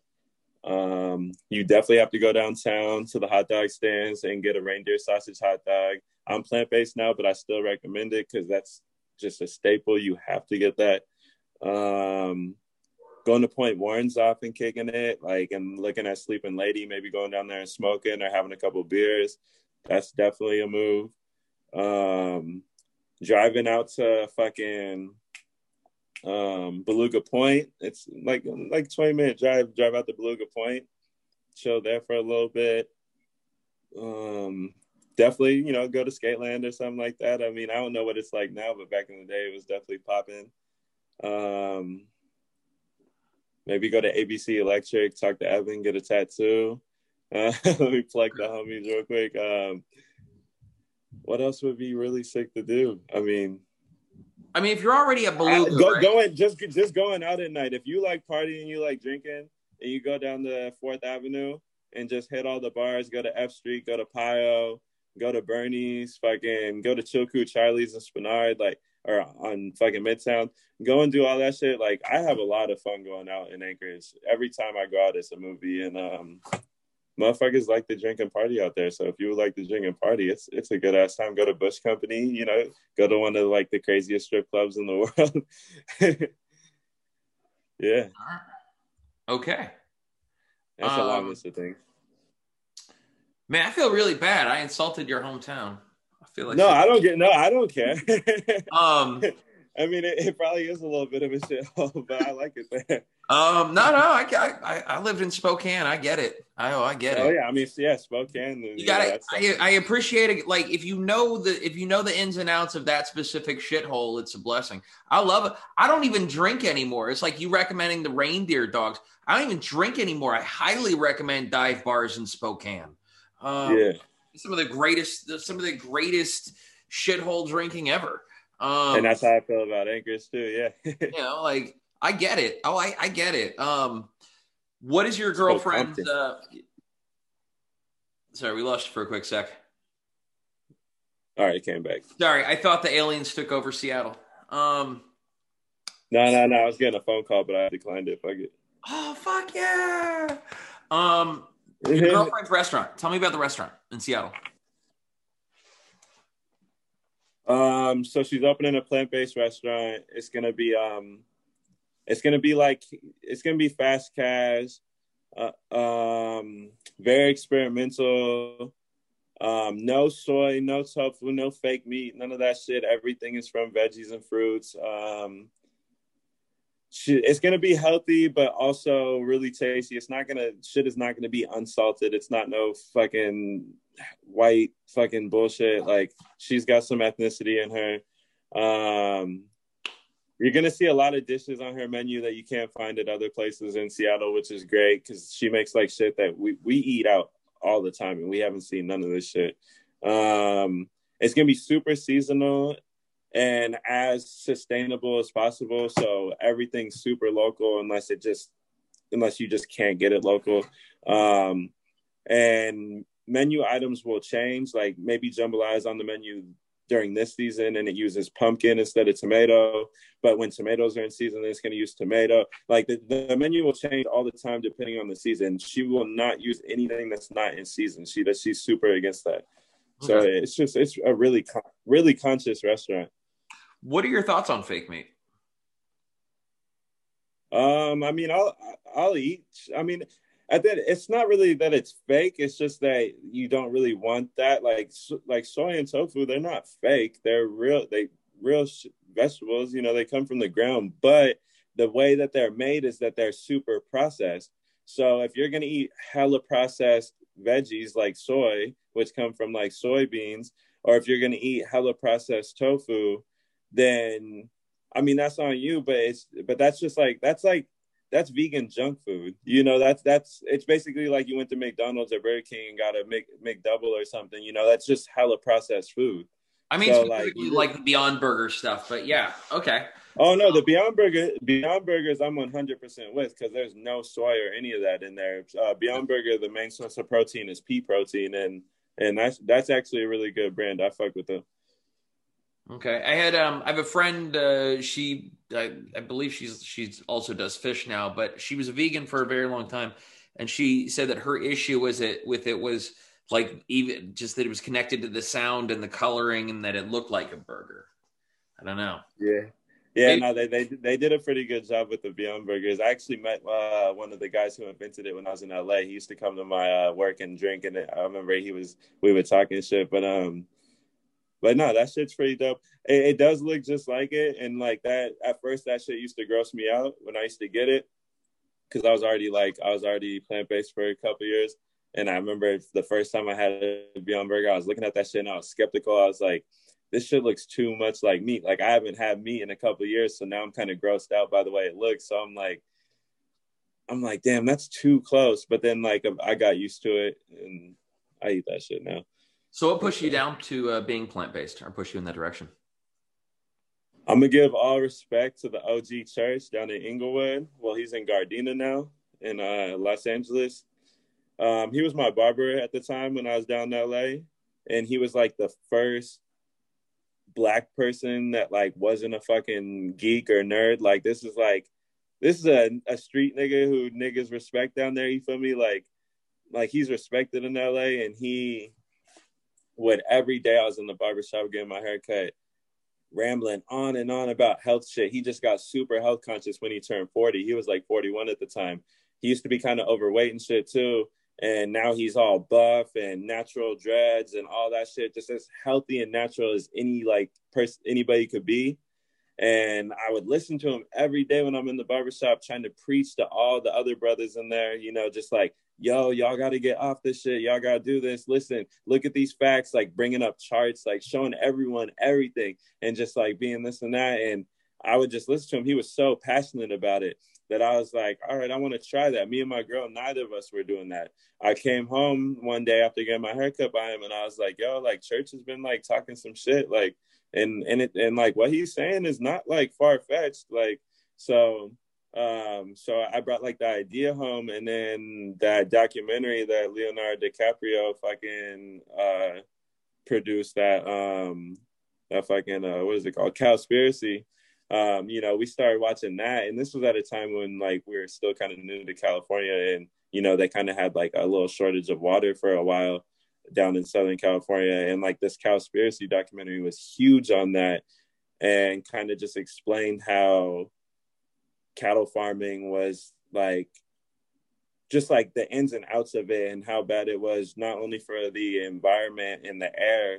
Um, you definitely have to go downtown to the hot dog stands and get a reindeer sausage hot dog. I'm plant based now, but I still recommend it because that's just a staple. You have to get that. Um, going to Point Woronzof and kicking it, like and looking at Sleeping Lady, maybe going down there and smoking or having a couple beers. That's definitely a move. Um, driving out to fucking um, Beluga Point. It's like like 20 minute drive drive out to Beluga Point, chill there for a little bit. Um, definitely, you know, go to Skateland or something like that. I mean, I don't know what it's like now, but back in the day, it was definitely popping. Um, maybe go to ABC Electric, talk to Evan, get a tattoo. Uh, let me plug the homies real quick. Um, what else would be really sick to do? I mean, I mean, if you're already a beluga, go, right? going just just going out at night. If you like partying, you like drinking, and you go down the Fourth Avenue and just hit all the bars. Go to F Street, go to Pio, go to Bernie's, fucking go to Chilkoot, Charlie's, and Spenard, like or on fucking Midtown. Go and do all that shit. Like I have a lot of fun going out in Anchorage. Every time I go out, it's a movie, and um, motherfuckers like to drink and party out there. So if you would like to drink and party, it's it's a good ass time. Go to Bush Company, you know, go to one of like the craziest strip clubs in the world. yeah. Okay. That's um, a long list of things. Man, I feel really bad. I insulted your hometown. I feel like no, I don't get no, I don't care. um, I mean, it, it, probably is a little bit of a shithole, but I like it there. Um, no, no, I, I, I lived in Spokane. I get it. I, oh I get it. Oh yeah, I mean, yeah, Spokane. You got it. I, I appreciate it. Like if you know the if you know the ins and outs of that specific shithole, it's a blessing. I love it. I don't even drink anymore. It's like you recommending the reindeer dogs. I don't even drink anymore. I highly recommend dive bars in Spokane. Um, yeah, some of the greatest, some of the greatest shithole drinking ever. Um, and that's how I feel about Anchorage too. Yeah. you know, like I get it. Oh, I, I get it. Um, what is your girlfriend? Uh, sorry, we lost you for a quick sec. All right, it came back. Sorry, I thought the aliens took over Seattle. Um, no, no, no. I was getting a phone call, but I declined it. Fuck it. Oh, fuck yeah. Um, your girlfriend's restaurant. Tell me about the restaurant in Seattle. Um, so she's opening a plant-based restaurant. It's gonna be um, it's gonna be like it's gonna be fast cash, uh, um, very experimental. Um, no soy, no tofu, no fake meat, none of that shit. Everything is from veggies and fruits. Um, it's gonna be healthy, but also really tasty. It's not gonna shit is not gonna be unsalted. It's not no fucking white fucking bullshit. Like she's got some ethnicity in her. Um, you're gonna see a lot of dishes on her menu that you can't find at other places in Seattle, which is great because she makes like shit that we we eat out all the time and we haven't seen none of this shit. Um, it's gonna be super seasonal and as sustainable as possible. So everything's super local unless it just unless you just can't get it local. Um, and menu items will change. Like maybe jambalaya is on the menu during this season and it uses pumpkin instead of tomato. But when tomatoes are in season, it's going to use tomato. Like the, the menu will change all the time depending on the season. She will not use anything that's not in season. She does. She's super against that. Okay. So it's just it's a really really conscious restaurant. What are your thoughts on fake meat? Um, I mean, I'll I'll eat. I mean, I think it's not really that it's fake. It's just that you don't really want that. Like like soy and tofu, they're not fake. They're real. They real vegetables. You know, they come from the ground. But the way that they're made is that they're super processed. So if you're gonna eat hella processed veggies like soy, which come from like soybeans, or if you're gonna eat hella processed tofu, then I mean that's on you. But it's but that's just like that's like that's vegan junk food. You know, that's that's it's basically like you went to McDonald's or Burger King and got a Mc McDouble or something. You know, that's just hella processed food. I mean, so, like, like the Beyond Burger stuff, but yeah, okay. Oh no, the Beyond Burger, Beyond Burgers, I'm 100 percent with because there's no soy or any of that in there. Uh, Beyond Burger, the main source of protein is pea protein, and and that's that's actually a really good brand. I fuck with them. Okay, I had um, I have a friend. Uh, she, I, I believe she's she's also does fish now, but she was a vegan for a very long time, and she said that her issue was it with it was like even just that it was connected to the sound and the coloring, and that it looked like a burger. I don't know. Yeah, yeah, no, they they they did a pretty good job with the Beyond Burgers. I actually met uh, one of the guys who invented it when I was in LA. He used to come to my uh, work and drink, and I remember he was we were talking shit, but um but no, that shit's pretty dope. It, it, does look just like it, and like that. At first, that shit used to gross me out when I used to get it, because I was already like I was already plant based for a couple years, and I remember the first time I had a Beyond Burger, I was looking at that shit and I was skeptical. I was like, this shit looks too much like meat. Like I haven't had meat in a couple years, so now I'm kind of grossed out by the way it looks. So I'm like, I'm like, damn, that's too close. But then like I got used to it, and I eat that shit now. So, what pushed you down to uh, being plant based, or push you in that direction? I'm gonna give all respect to the OG Church down in Inglewood. Well, he's in Gardena now in uh, Los Angeles. Um, he was my barber at the time when I was down in LA, and he was like the first black person that like wasn't a fucking geek or nerd. Like this is like this is a, a street nigga who niggas respect down there. You feel me? Like like he's respected in LA, and he would every day I was in the barbershop getting my hair cut, rambling on and on about health shit. He just got super health conscious when he turned 40. He was like 41 at the time. He used to be kind of overweight and shit too. And now he's all buff and natural dreads and all that shit, just as healthy and natural as any like person anybody could be. and I would listen to him every day when I'm in the barbershop trying to preach to all the other brothers in there, you know, just like, yo, y'all got to get off this shit. Y'all got to do this. Listen, look at these facts, like bringing up charts, like showing everyone everything and just like being this and that. And I would just listen to him. He was so passionate about it that I was like, all right, I want to try that. Me and my girl, neither of us were doing that. I came home one day after getting my haircut by him and I was like, yo, like church has been like talking some shit. Like, and, and it, and like what he's saying is not like far fetched. Like, so, um, so I brought like the idea home and then that documentary that Leonardo DiCaprio fucking, uh, produced that, um, that fucking, uh, what is it called? Cowspiracy um, you know, we started watching that, and this was at a time when like we were still kind of new to California, and you know they kind of had like a little shortage of water for a while down in Southern California, and like this Cowspiracy documentary was huge on that, and kind of just explained how cattle farming was like just like the ins and outs of it and how bad it was not only for the environment and the air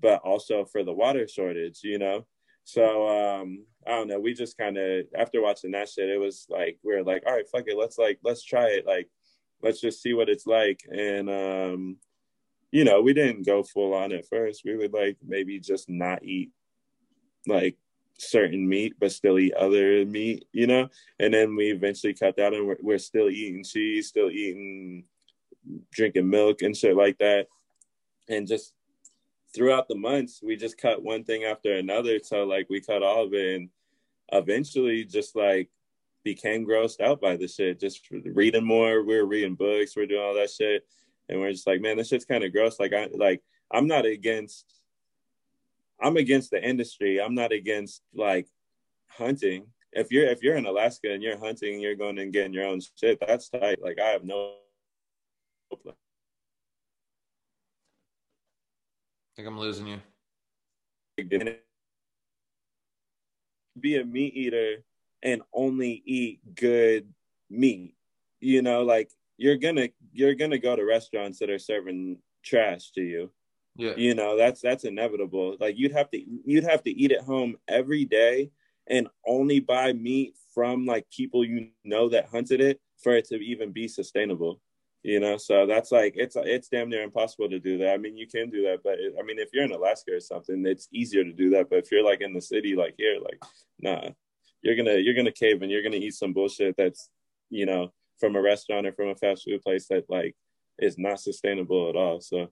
but also for the water shortage you know so um, I don't know. We just kind of after watching that shit, it was like we are like, all right, fuck it, let's like let's try it. Like let's just see what it's like. And um, you know, we didn't go full on at first. We would like maybe just not eat like certain meat, but still eat other meat, you know. And then we eventually cut that, and we're, we're still eating cheese, still eating, drinking milk and shit like that, and just throughout the months, we just cut one thing after another. So like we cut all of it and eventually just like became grossed out by the shit. Just reading more, we are reading books, we we're doing all that shit. And we're just like, man, this shit's kind of gross. Like I like I'm not against I'm against the industry. I'm not against like hunting. If you're if you're in Alaska and you're hunting, you're going and getting your own shit. That's tight. Like I have no I think I'm losing you. Be a meat eater and only eat good meat. You know, like you're gonna you're gonna go to restaurants that are serving trash to you. Yeah. You know, that's that's inevitable. Like you'd have to you'd have to eat at home every day and only buy meat from like people you know that hunted it for it to even be sustainable you know so that's like it's it's damn near impossible to do that i mean you can do that but it, i mean if you're in alaska or something it's easier to do that but if you're like in the city like here like nah you're gonna you're gonna cave and you're gonna eat some bullshit that's you know from a restaurant or from a fast food place that like is not sustainable at all so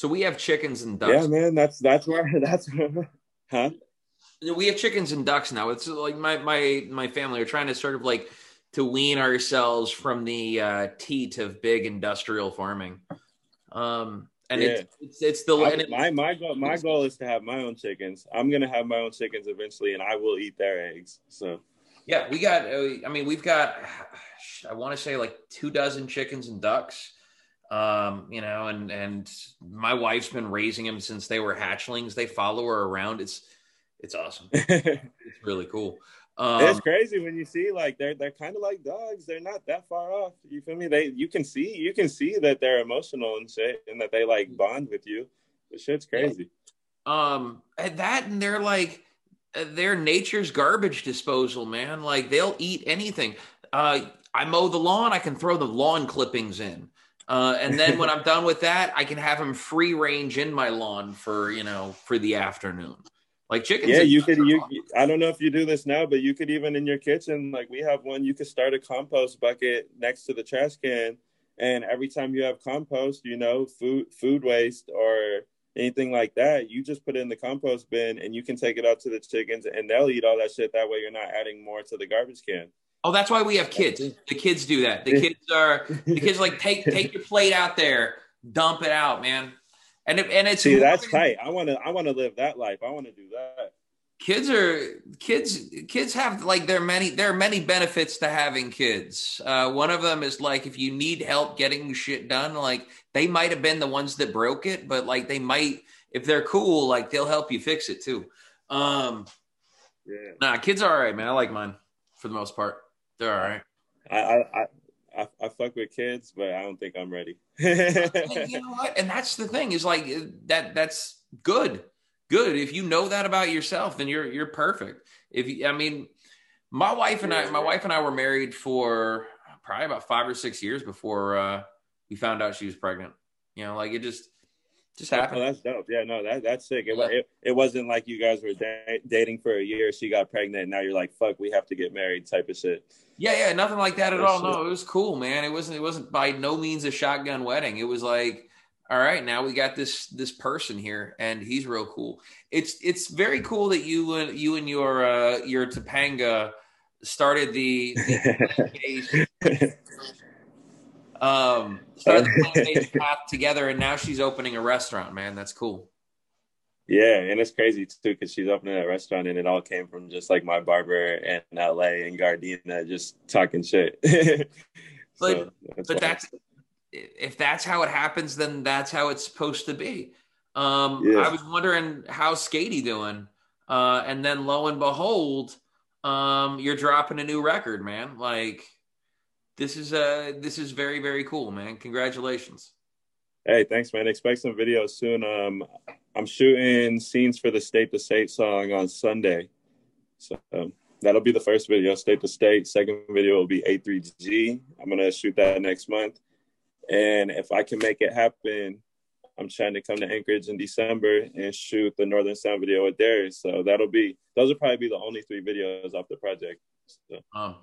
so we have chickens and ducks yeah man that's that's where that's huh we have chickens and ducks now it's like my my my family are trying to sort of like to wean ourselves from the uh, teat of big industrial farming. Um, and yeah. it's, it's, it's the I, my my goal my goal is to have my own chickens. I'm gonna have my own chickens eventually, and I will eat their eggs. So yeah, we got. I mean, we've got. I want to say like two dozen chickens and ducks. Um, you know, and and my wife's been raising them since they were hatchlings. They follow her around. It's it's awesome. it's really cool. Um, it's crazy when you see like they're they're kind of like dogs. They're not that far off. You feel me? They you can see you can see that they're emotional and shit, and that they like bond with you. The shit's crazy. Um, and that and they're like they're nature's garbage disposal, man. Like they'll eat anything. Uh, I mow the lawn. I can throw the lawn clippings in. Uh, and then when I'm done with that, I can have them free range in my lawn for you know for the afternoon. Like chickens. Yeah, you could. You, I don't know if you do this now, but you could even in your kitchen, like we have one. You could start a compost bucket next to the trash can, and every time you have compost, you know, food food waste or anything like that, you just put it in the compost bin, and you can take it out to the chickens, and they'll eat all that shit. That way, you're not adding more to the garbage can. Oh, that's why we have kids. The kids do that. The kids are the kids like take take your plate out there, dump it out, man. And it, and it's see that's tight. I want to I want to live that life. I want to do that. Kids are kids. Kids have like there are many there are many benefits to having kids. Uh, one of them is like if you need help getting shit done, like they might have been the ones that broke it, but like they might if they're cool, like they'll help you fix it too. Um, yeah. Nah, kids are all right, man. I like mine for the most part. They're all right. I, I, I, I fuck with kids, but I don't think I'm ready. and you know what? And that's the thing is like that. That's good good. If you know that about yourself, then you're you're perfect. If you, I mean, my wife and I, my wife and I were married for probably about five or six years before uh, we found out she was pregnant. You know, like it just just happened. Oh, that's dope. Yeah, no, that that's sick. It, yeah. it, it, wasn't like you guys were da- dating for a year. She got pregnant. And now you're like, fuck, we have to get married type of shit. Yeah, yeah, nothing like that at all. No, it was cool, man. It wasn't. It wasn't by no means a shotgun wedding. It was like, all right, now we got this this person here, and he's real cool. It's it's very cool that you and you and your uh, your Topanga started the, the um started the path together, and now she's opening a restaurant. Man, that's cool. Yeah, and it's crazy too because she's opening a restaurant, and it all came from just like my barber in LA and Gardena just talking shit. but so, that's but that's if that's how it happens, then that's how it's supposed to be. Um, yeah. I was wondering how Skatey doing, uh, and then lo and behold, um, you're dropping a new record, man. Like this is uh this is very very cool, man. Congratulations. Hey, thanks, man. Expect some videos soon. Um, I'm shooting scenes for the State to State song on Sunday. So um, that'll be the first video, State to State. Second video will be A3G. I'm going to shoot that next month. And if I can make it happen, I'm trying to come to Anchorage in December and shoot the Northern Sound video with Darius. So that'll be, those will probably be the only three videos off the project. So. Oh.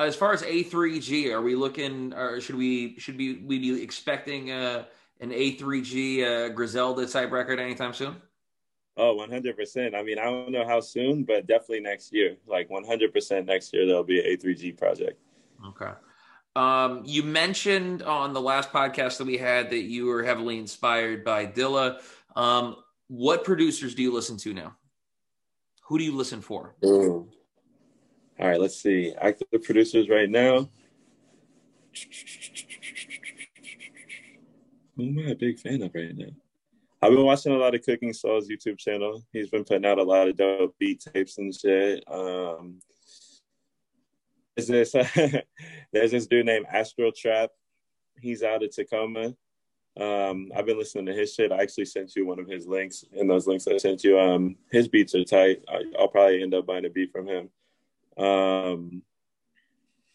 As far as A3G, are we looking, or should we, should we, we be expecting, uh, an A3G uh, Griselda type record anytime soon? Oh, 100%. I mean, I don't know how soon, but definitely next year. Like 100% next year, there'll be an A3G project. Okay. Um, you mentioned on the last podcast that we had that you were heavily inspired by Dilla. Um, what producers do you listen to now? Who do you listen for? Ooh. All right, let's see. Active producers right now. Who am I a big fan of right now? I've been watching a lot of Cookin Soul's YouTube channel. He's been putting out a lot of dope beat tapes and shit. Um, there's this there's this dude named Astral Trap. He's out of Tacoma. Um, I've been listening to his shit. I actually sent you one of his links, and those links I sent you, um, his beats are tight. I, will probably end up buying a beat from him. Um,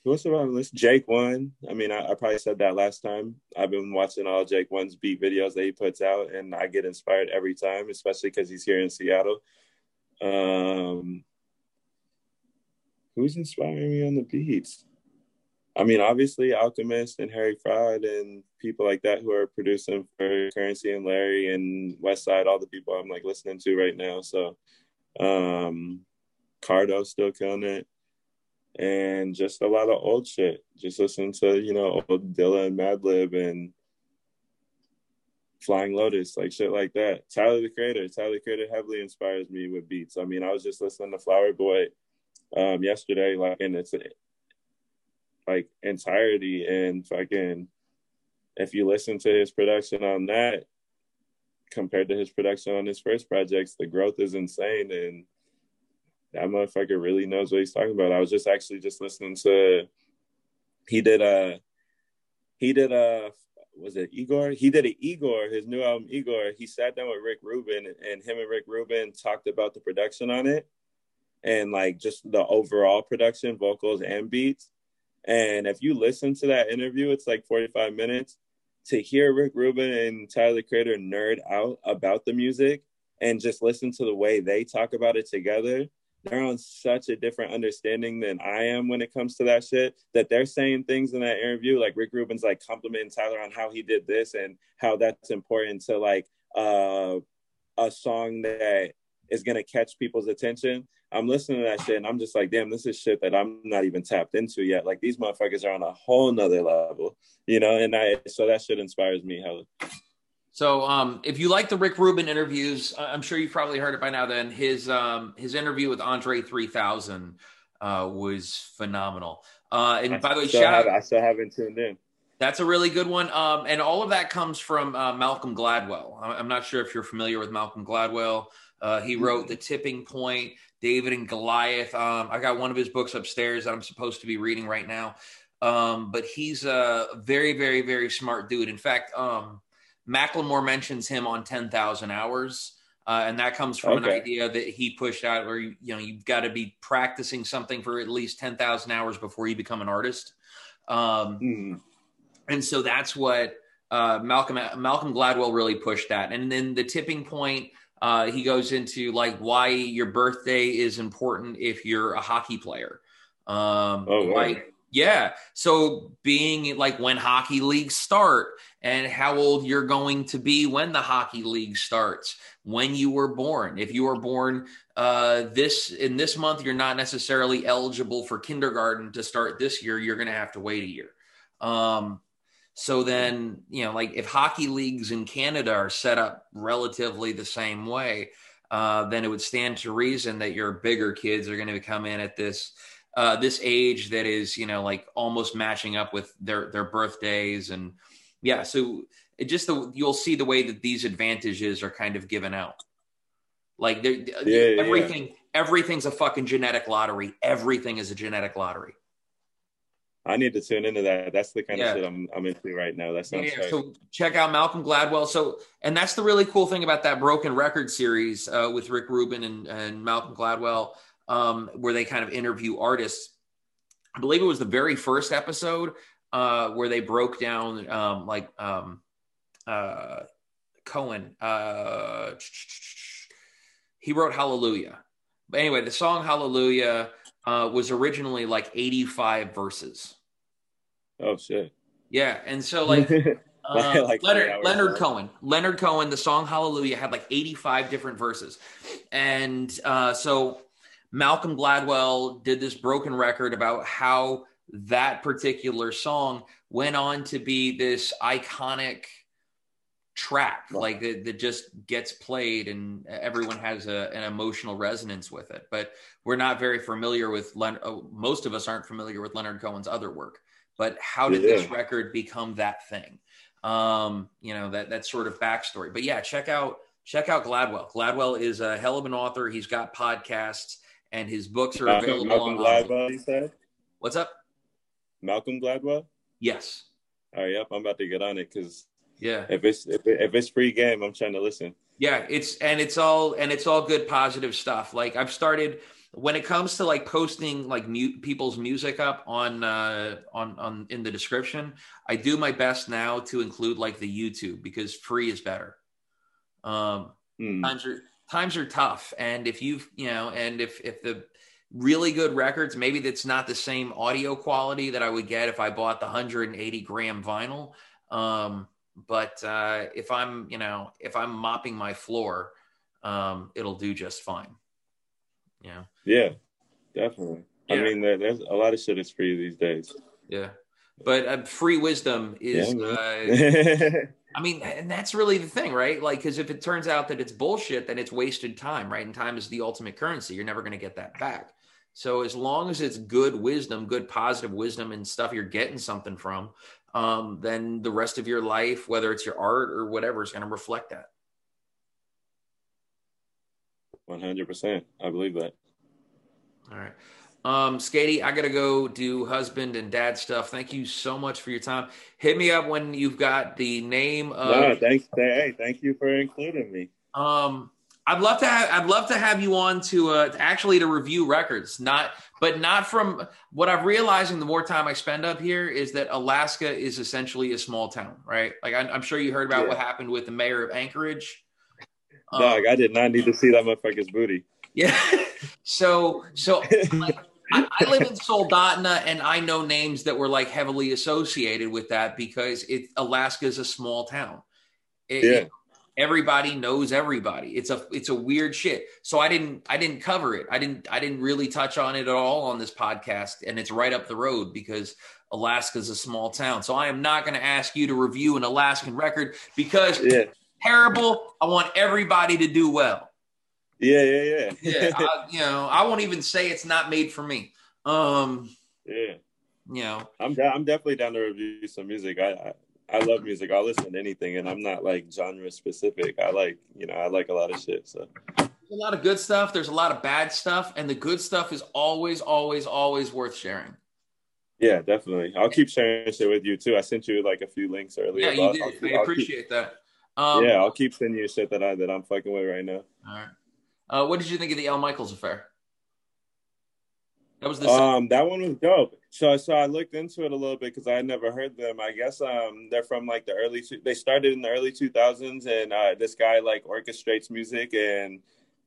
What's the wrong list? Jake One. I mean, I, I, probably said that last time. I've been watching all Jake One's beat videos that he puts out, and I get inspired every time, especially because he's here in Seattle. Um, who's inspiring me on the beats? I mean, obviously Alchemist and Harry Fraud and people like that who are producing for Curren$y and Larry and Westside, all the people I'm like listening to right now. So, um, Cardo still killing it and just a lot of old shit. Just listen to, you know, old Dilla and Madlib and Flying Lotus, like shit like that. Tyler the Creator. Tyler the Creator heavily inspires me with beats. I mean, I was just listening to Flower Boy um yesterday, like in its like entirety and fucking if you listen to his production on that compared to his production on his first projects, the growth is insane and that motherfucker really knows what he's talking about. I was just actually just listening to he did a he did a was it Igor? He did a Igor, his new album Igor. He sat down with Rick Rubin and him and Rick Rubin talked about the production on it and like just the overall production, vocals and beats. And if you listen to that interview, it's like 45 minutes. To hear Rick Rubin and Tyler Creator nerd out about the music and just listen to the way they talk about it together, they're on such a different understanding than I am when it comes to that shit. That they're saying things in that interview, like Rick Rubin's like complimenting Tyler on how he did this and how that's important to like uh, a song that is gonna catch people's attention. I'm listening to that shit and I'm just like, damn, this is shit that I'm not even tapped into yet. Like these motherfuckers are on a whole nother level, you know. And I so that shit inspires me hella. So, um, if you like the Rick Rubin interviews, I'm sure you've probably heard it by now. Then his um, his interview with Andre 3000 uh, was phenomenal. Uh, and I by the way, shout have, out, I still haven't tuned in. That's a really good one. Um, and all of that comes from uh, Malcolm Gladwell. I'm not sure if you're familiar with Malcolm Gladwell. Uh, he wrote mm-hmm. The Tipping Point, David and Goliath. Um, I got one of his books upstairs that I'm supposed to be reading right now. Um, but he's a very, very, very smart dude. In fact, um, Macklemore mentions him on 10,000 Hours. Uh, and that comes from Okay. an idea that he pushed out where you, you know you've got to be practicing something for at least 10,000 hours before you become an artist. Um, Mm. and so that's what uh, Malcolm Malcolm Gladwell really pushed that. And then the tipping point, uh, he goes into like why your birthday is important if you're a hockey player. Um, Oh, wow. why- yeah. So being like when hockey leagues start and how old you're going to be when the hockey league starts, when you were born. If you were born uh, this in this month, you're not necessarily eligible for kindergarten to start this year. You're going to have to wait a year. Um, so then, you know, like if hockey leagues in Canada are set up relatively the same way, uh, then it would stand to reason that your bigger kids are going to come in at this uh, this age that is, you know, like almost matching up with their their birthdays and yeah. So it just the you'll see the way that these advantages are kind of given out. Like they're- Yeah, yeah, everything, everything's a fucking genetic lottery. Everything is a genetic lottery. I need to tune into that. That's the kind Yeah. of shit I'm I'm into right now. That sounds Yeah, tight. so check out Malcolm Gladwell. So, and that's the really cool thing about that Broken Record series uh, with Rick Rubin and, and Malcolm Gladwell, um, where they kind of interview artists. I believe it was the very first episode uh, where they broke down um, like um, uh, Cohen. Uh, he wrote Hallelujah. But anyway, the song Hallelujah uh, was originally like 85 verses. oh shit. Yeah. And so, like, um, Like Leonard, Leonard. Cohen. Leonard Cohen, the song Hallelujah had like 85 different verses. And uh, so Malcolm Gladwell did this broken record about how that particular song went on to be this iconic track like that, that just gets played and everyone has a, an emotional resonance with it. But we're not very familiar with Len- oh, most of us aren't familiar with leonard cohen's other work. But how did this record become that thing? Um you know that that sort of backstory. But yeah check out check out gladwell. Gladwell is a hell of an author. He's got podcasts and his books are Malcolm, available Malcolm on Gladwell, said? what's up Malcolm Gladwell? yes All right, yep, I'm about to get on it because yeah if it's if, it, if it's free game, I'm trying to listen. Yeah, it's and it's all and it's all good positive stuff. Like I've started when it comes to like posting like mu- people's music up on uh on on in the description, I do my best now to include like the YouTube because free is better. Um Hmm. times are times are tough. And if you've you know and if if the really good records maybe that's not the same audio quality that i would get if i bought the 180 gram vinyl. Um but uh if i'm you know if i'm mopping my floor um it'll do just fine. You know Yeah, definitely. I mean, there's a lot of shit is free these days. yeah. But uh, free wisdom is Yeah, uh, I mean, and that's really the thing, right? Like, because if it turns out that it's bullshit, then it's wasted time, right? And time is the ultimate currency. You're never going to get that back. So as long as it's good wisdom, good positive wisdom, and stuff you're getting something from, um, then the rest of your life, whether it's your art or whatever, is going to reflect that. One hundred percent. I believe that. All right. Um, Skatey, I gotta go do husband and dad stuff. Thank you so much for your time. Hit me up when you've got the name of no, thanks. Hey, thank you for including me. Um, I'd love to have I'd love to have you on to uh to actually to review records, not but not from what I'm realizing. The more time I spend up here is that Alaska is essentially a small town, right? Like I, I'm sure you heard about Yeah. what happened with the mayor of Anchorage. Um, Dog, I did not need to see that motherfucker's booty. yeah. so so like, I, I live in Soldotna, and I know names that were like heavily associated with that because it Alaska is a small town. It- Yeah. everybody knows everybody. It's a it's a weird shit. So I didn't I didn't cover it. I didn't I didn't really touch on it at all on this podcast, and it's right up the road because Alaska's a small town. So I am not going to ask you to review an Alaskan record because Yeah, terrible. I want everybody to do well yeah, yeah, yeah. yeah, I, you know, I won't even say it's not made for me. Um, yeah. you know, I'm I'm definitely down to review some music. I, I I love music. I'll listen to anything, and I'm not like genre specific. I like you know I like a lot of shit. So a lot of good stuff. There's a lot of bad stuff, and the good stuff is always, always, always worth sharing. yeah, definitely. I'll keep sharing shit with you too. I sent you like a few links earlier. Yeah, you did. I'll I I'll keep- appreciate that. Um, yeah, I'll keep sending you shit that I that I'm fucking with right now. All right. Uh, what did you think of the El Michels Affair? That was the um that one was dope. So so I looked into it a little bit because I had never heard them. I guess um they're from like the early they started in the early two thousands and uh, this guy like orchestrates music and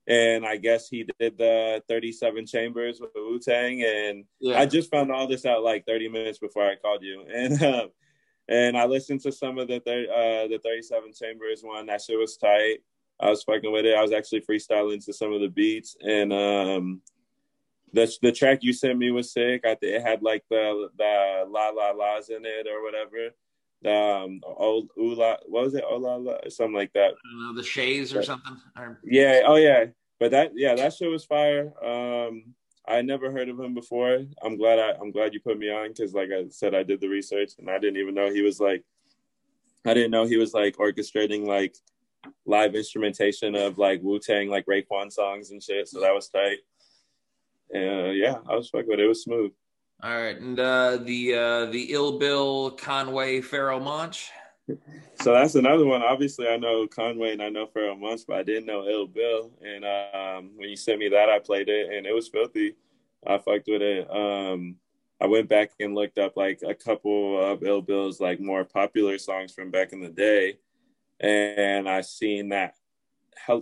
and I guess he did the 37 chambers with Wu Tang. And yeah. I just found all this out like 30 minutes before I called you. And uh, and I listened to some of the thir- uh, the 37 chambers one. That shit was tight. I was fucking with it. I was actually freestyling to some of the beats, and um, the the track you sent me was sick. I think it had like the the la la la's in it or whatever. Um, old ula, what was it? Ola, la, something like that. Know, the shays or something. Yeah. Oh yeah. But that yeah, that shit was fire. Um, I never heard of him before. I'm glad I I'm glad you put me on because like I said, I did the research and I didn't even know he was like I didn't know he was like orchestrating like live instrumentation of like Wu Tang like Raekwon songs and shit. So that was tight. And uh, yeah, I was fucking with it. It was smooth. All right, and uh, the uh, the Ill Bill Conway Pharoahe Monch. So that's another one. Obviously, I know Conway and I know Pharoahe Monch, but I didn't know Ill Bill. And um, when you sent me that, I played it, and it was filthy. I fucked with it. Um, I went back and looked up like a couple of Ill Bill's like more popular songs from back in the day, and I seen that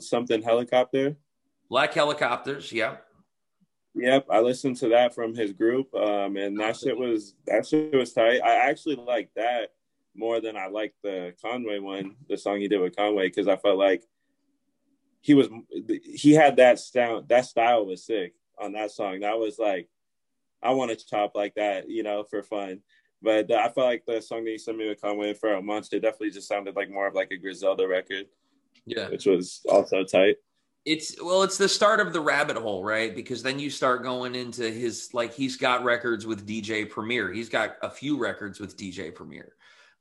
something helicopter. Black helicopters, yeah. Yep, I listened to that from his group, um, and that shit was that shit was tight. I actually like that more than I like the Conway one, the song he did with Conway, because I felt like he was he had that sound, that style was sick on that song. That was like I want to chop like that, you know, for fun. But I felt like the song that you sent me with Conway and Pharoahe Monch definitely just sounded like more of like a Griselda record. Yeah. Which was also tight. It's well, it's the start of the rabbit hole, right? Because then you start going into his like he's got records with DJ Premier. He's got a few records with DJ Premier.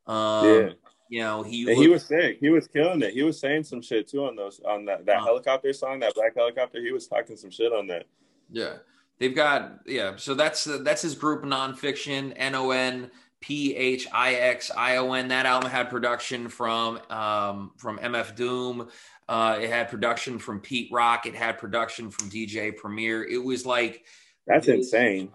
Um, yeah. You know, he looked, he was sick. He was killing it. He was saying some shit too on those on that, that uh, helicopter song, that black helicopter. He was talking some shit on that. Yeah. They've got yeah, so that's uh, that's his group Non Phixion, N O N P H I X I O N. That album had production from um, from MF Doom. Uh, it had production from Pete Rock. It had production from DJ Premier. It was like that's insane.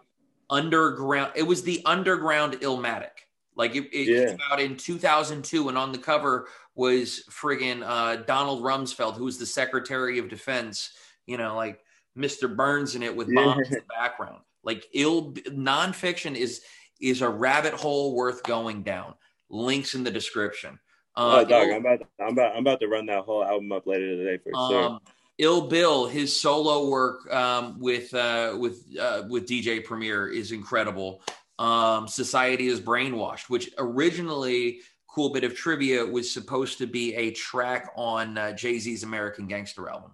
Underground. It was the underground Illmatic. Like it, it yeah. came out in 2002, and on the cover was friggin' uh, Donald Rumsfeld, who was the Secretary of Defense. You know, like Mr. Burns in it with bombs in the background. Like ill Non Phixion is is a rabbit hole worth going down. Links in the description. Uh, oh, dog, Ill, I'm about to, I'm about I'm about to run that whole album up later today for um, sure. Ill Bill, his solo work um, with uh, with uh, with DJ Premier is incredible um, Society is Brainwashed, which originally, cool bit of trivia, was supposed to be a track on uh, Jay Z's American Gangster album.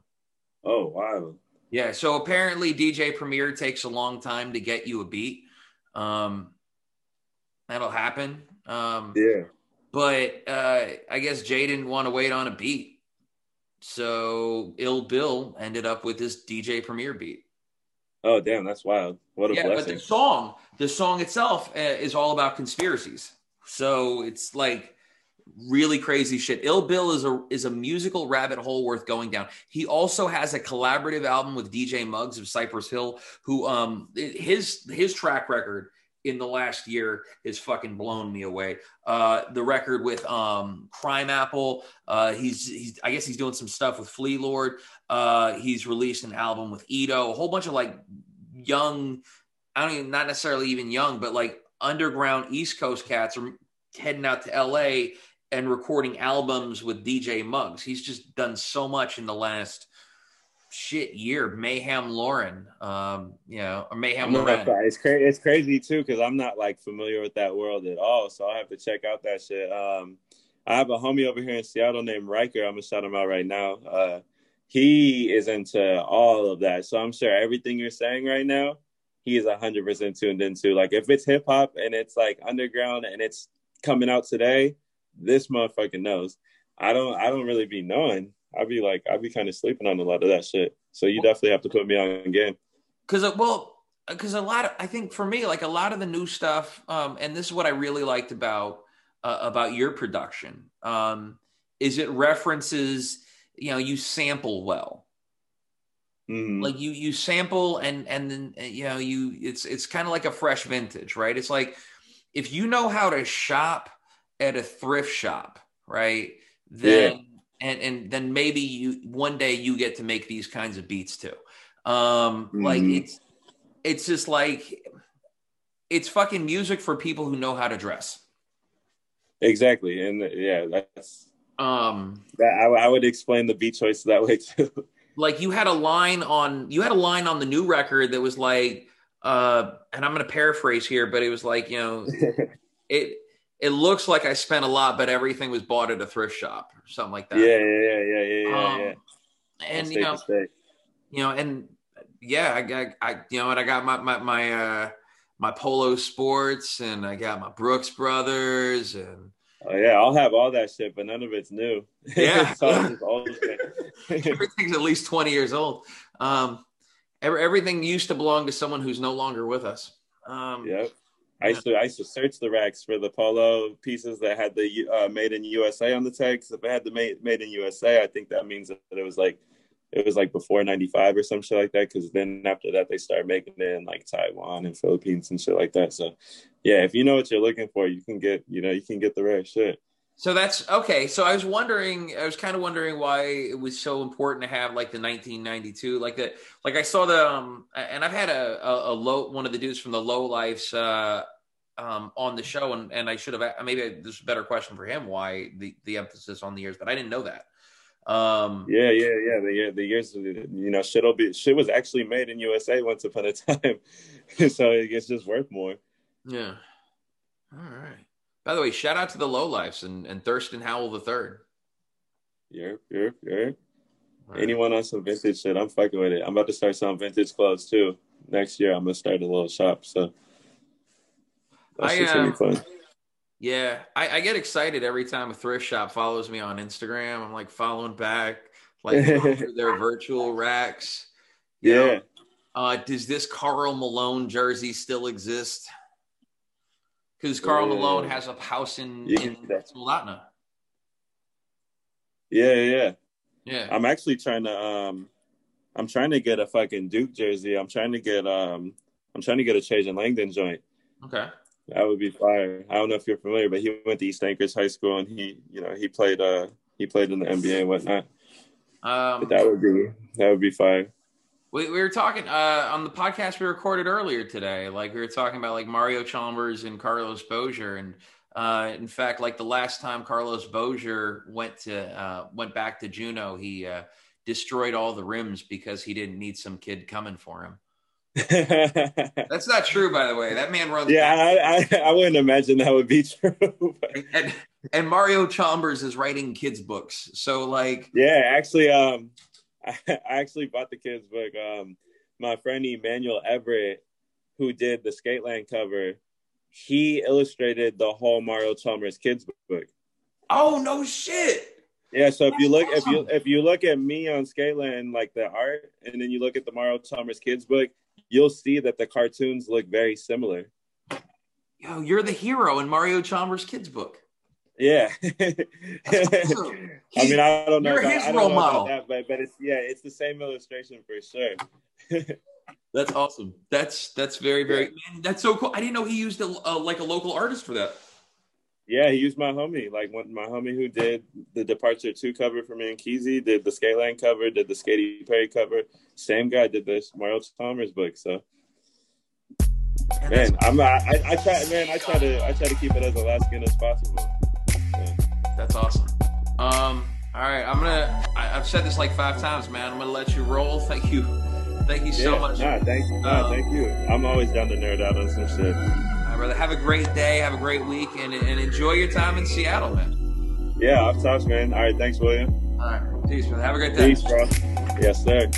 Oh, wow. Yeah. So apparently, DJ Premier takes a long time to get you a beat. Um, that'll happen. Um, yeah. But uh, I guess Jay didn't want to wait on a beat. So Ill Bill ended up with this DJ Premier beat. Oh damn, that's wild! What a yeah, blessing. but the song, the song itself uh, is all about conspiracies. So it's like really crazy shit. Ill Bill is a is a musical rabbit hole worth going down. He also has a collaborative album with DJ Muggs of Cypress Hill, who um his his track record in the last year has fucking blown me away. Uh, the record with um, Crimeapple, uh, he's, he's I guess he's doing some stuff with Flee Lord. Uh, he's released an album with Eto, a whole bunch of like young, I don't even not necessarily even young, but like underground East Coast cats are heading out to LA and recording albums with DJ Muggs. He's just done so much in the last shit year. Mayhem Lauren, um, you know, or Meyhem Lauren. It's crazy. It's crazy too because I'm not like familiar with that world at all. So I have to check out that shit. Um, I have a homie over here in Seattle named Riker. I'm gonna shout him out right now. Uh, he is into all of that. So I'm sure everything you're saying right now, he is 100% tuned into. Like if it's hip hop and it's like underground and it's coming out today, this motherfucker knows. I don't I don't really be knowing. I'd be like, I'd be kind of sleeping on a lot of that shit. So you definitely have to put me on game. Because uh, well, because a lot of I think for me, like a lot of the new stuff, um, and this is what I really liked about uh, about your production, um, is it references you know you sample well Mhm. like you you sample and and then uh, you know you it's it's kind of like a fresh vintage right it's like if you know how to shop at a thrift shop right then and and then maybe you one day you get to make these kinds of beats too um like Mhm. it's it's just like it's fucking music for people who know how to dress exactly, and yeah, that's um that. I, I would explain the beat choice that way too. like you had a line on you had a line on the new record that was like uh and i'm going to paraphrase here but it was like you know it it looks like i spent a lot but everything was bought at a thrift shop or something like that yeah, yeah, yeah, yeah, yeah. Um, yeah. and you know you know and yeah i got i you know and i got my my my uh my polo sports and i got my brooks brothers and Oh yeah, I'll have all that shit, but none of it's new. Yeah. it's all just old everything's at least 20 years old um every, everything used to belong to someone who's no longer with us um Yep. I used to I used to search the racks for the polo pieces that had the uh, made in USA on the tags. If it had the made made in USA, I think that means that it was like it was like before '95 or some shit like that. Because then after that, they started making it in like Taiwan and Philippines and shit like that. So yeah, if you know what you're looking for, you can get you know you can get the rare shit. So that's okay. So I was wondering, I was kind of wondering why it was so important to have like the 1992, like the, like I saw the, um, and I've had a, a, a low, one of the dudes from the low lives, uh, um, on the show. And, and I should have, maybe this is a better question for him, why the, the emphasis on the years, but I didn't know that. Um, Yeah, yeah, yeah. The year, the years, you know, shit'll be shit was actually made in USA once upon a time, so it's just worth more. yeah. All right. By the way, shout out to the low lives and, and Thurston Howell the third. Yep, yep, yep. Anyone on some vintage shit, I'm fucking with it. I'm about to start selling vintage clothes too. Next year, I'm gonna start a little shop. So that's I, gonna um, be fun. Yeah, I, I get excited every time a thrift shop follows me on Instagram. I'm like following back, like their virtual racks. You Yeah, know, uh, does this Karl Malone jersey still exist? Because Karl Malone has a house in, you in yeah, yeah. Yeah. I'm actually trying to um, I'm trying to get a fucking Duke jersey. I'm trying to get um, I'm trying to get a Trajan Langdon joint. Okay. That would be fire. I don't know if you're familiar, but he went to East Anchorage High School and he, you know, he played uh he played in the NBA and whatnot. Um, But that would be that would be fire. We, we were talking uh, on the podcast we recorded earlier today. Like we were talking about like Mario Chalmers and Carlos Boozer, and uh, in fact, like the last time Carlos Boozer went to uh, went back to Juneau, he uh, destroyed all the rims because he didn't need some kid coming for him. That's not true, by the way. That man runs. yeah, I, I I wouldn't imagine that would be true. but- and, and Mario Chalmers is writing kids books, so like, yeah, actually, um, I, I actually bought the kids' book. Um, my friend Emmanuel Everett, who did the Skateland cover, he illustrated the whole Mario Chalmers kids book. oh no shit. Yeah, so if you look if you if you look at me on Skateland, like the art, and then you look at the Mario Chalmers kids book, you'll see that the cartoons look very similar. Yo, you're the hero in Mario Chalmers kids book. Yeah. awesome. I mean, I don't know. You're about, his don't role know model. that, but but it's yeah, it's the same illustration for sure. That's awesome. That's that's very very. Man, that's so cool. I didn't know he used a, uh, like a local artist for that. Yeah, he used my homie, like one my homie who did the Departure Two cover for me and Keezy, did the Skateland cover, did the Skatey Perry cover. Same guy did this Mario Chalmers book. So Man, man, I'm I, I, I try man, I try to I try to keep it as Alaskan as possible. That's awesome. Um. All right, I'm gonna. I, I've said this like five times, man. I'm gonna let you roll. Thank you. Thank you so Yeah, much. Nah, thank nah, Um, thank you. I'm always down to nerd out on some shit. All right, brother. Have a great day. Have a great week, and, and enjoy your time in Seattle, man. Yeah, I'm tops, man. All right, thanks, William. All right. Peace, brother. Have a great day. Peace, bro. Yes, sir.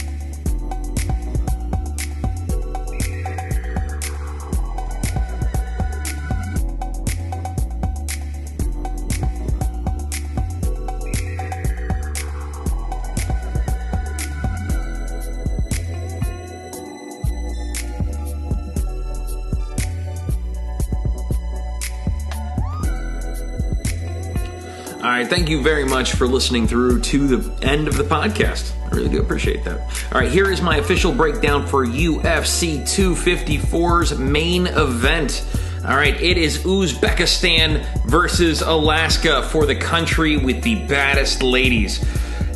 Thank you very much for listening through to the end of the podcast. I really do appreciate that. All right, here is my official breakdown for UFC 254's main event. All right, it is Uzbekistan versus Alaska for the country with the baddest ladies.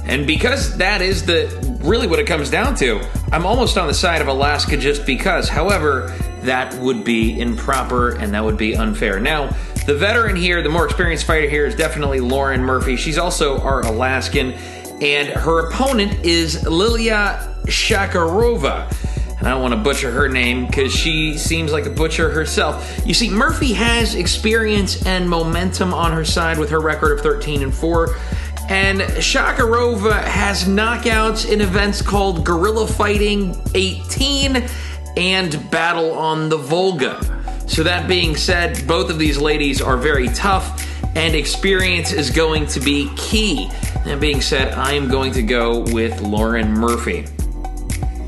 And because that is the really what it comes down to, I'm almost on the side of Alaska just because. However, that would be improper and that would be unfair. Now, the veteran here, the more experienced fighter here is definitely Lauren Murphy. She's also our Alaskan, and her opponent is Lilia Shakirova. And I don't want to butcher her name because she seems like a butcher herself. You see, Murphy has experience and momentum on her side with her record of 13 and 4. And Shakirova has knockouts in events called Gorilla Fighting 18 and Battle on the Volga. So, that being said, both of these ladies are very tough, and experience is going to be key. That being said, I am going to go with Lauren Murphy.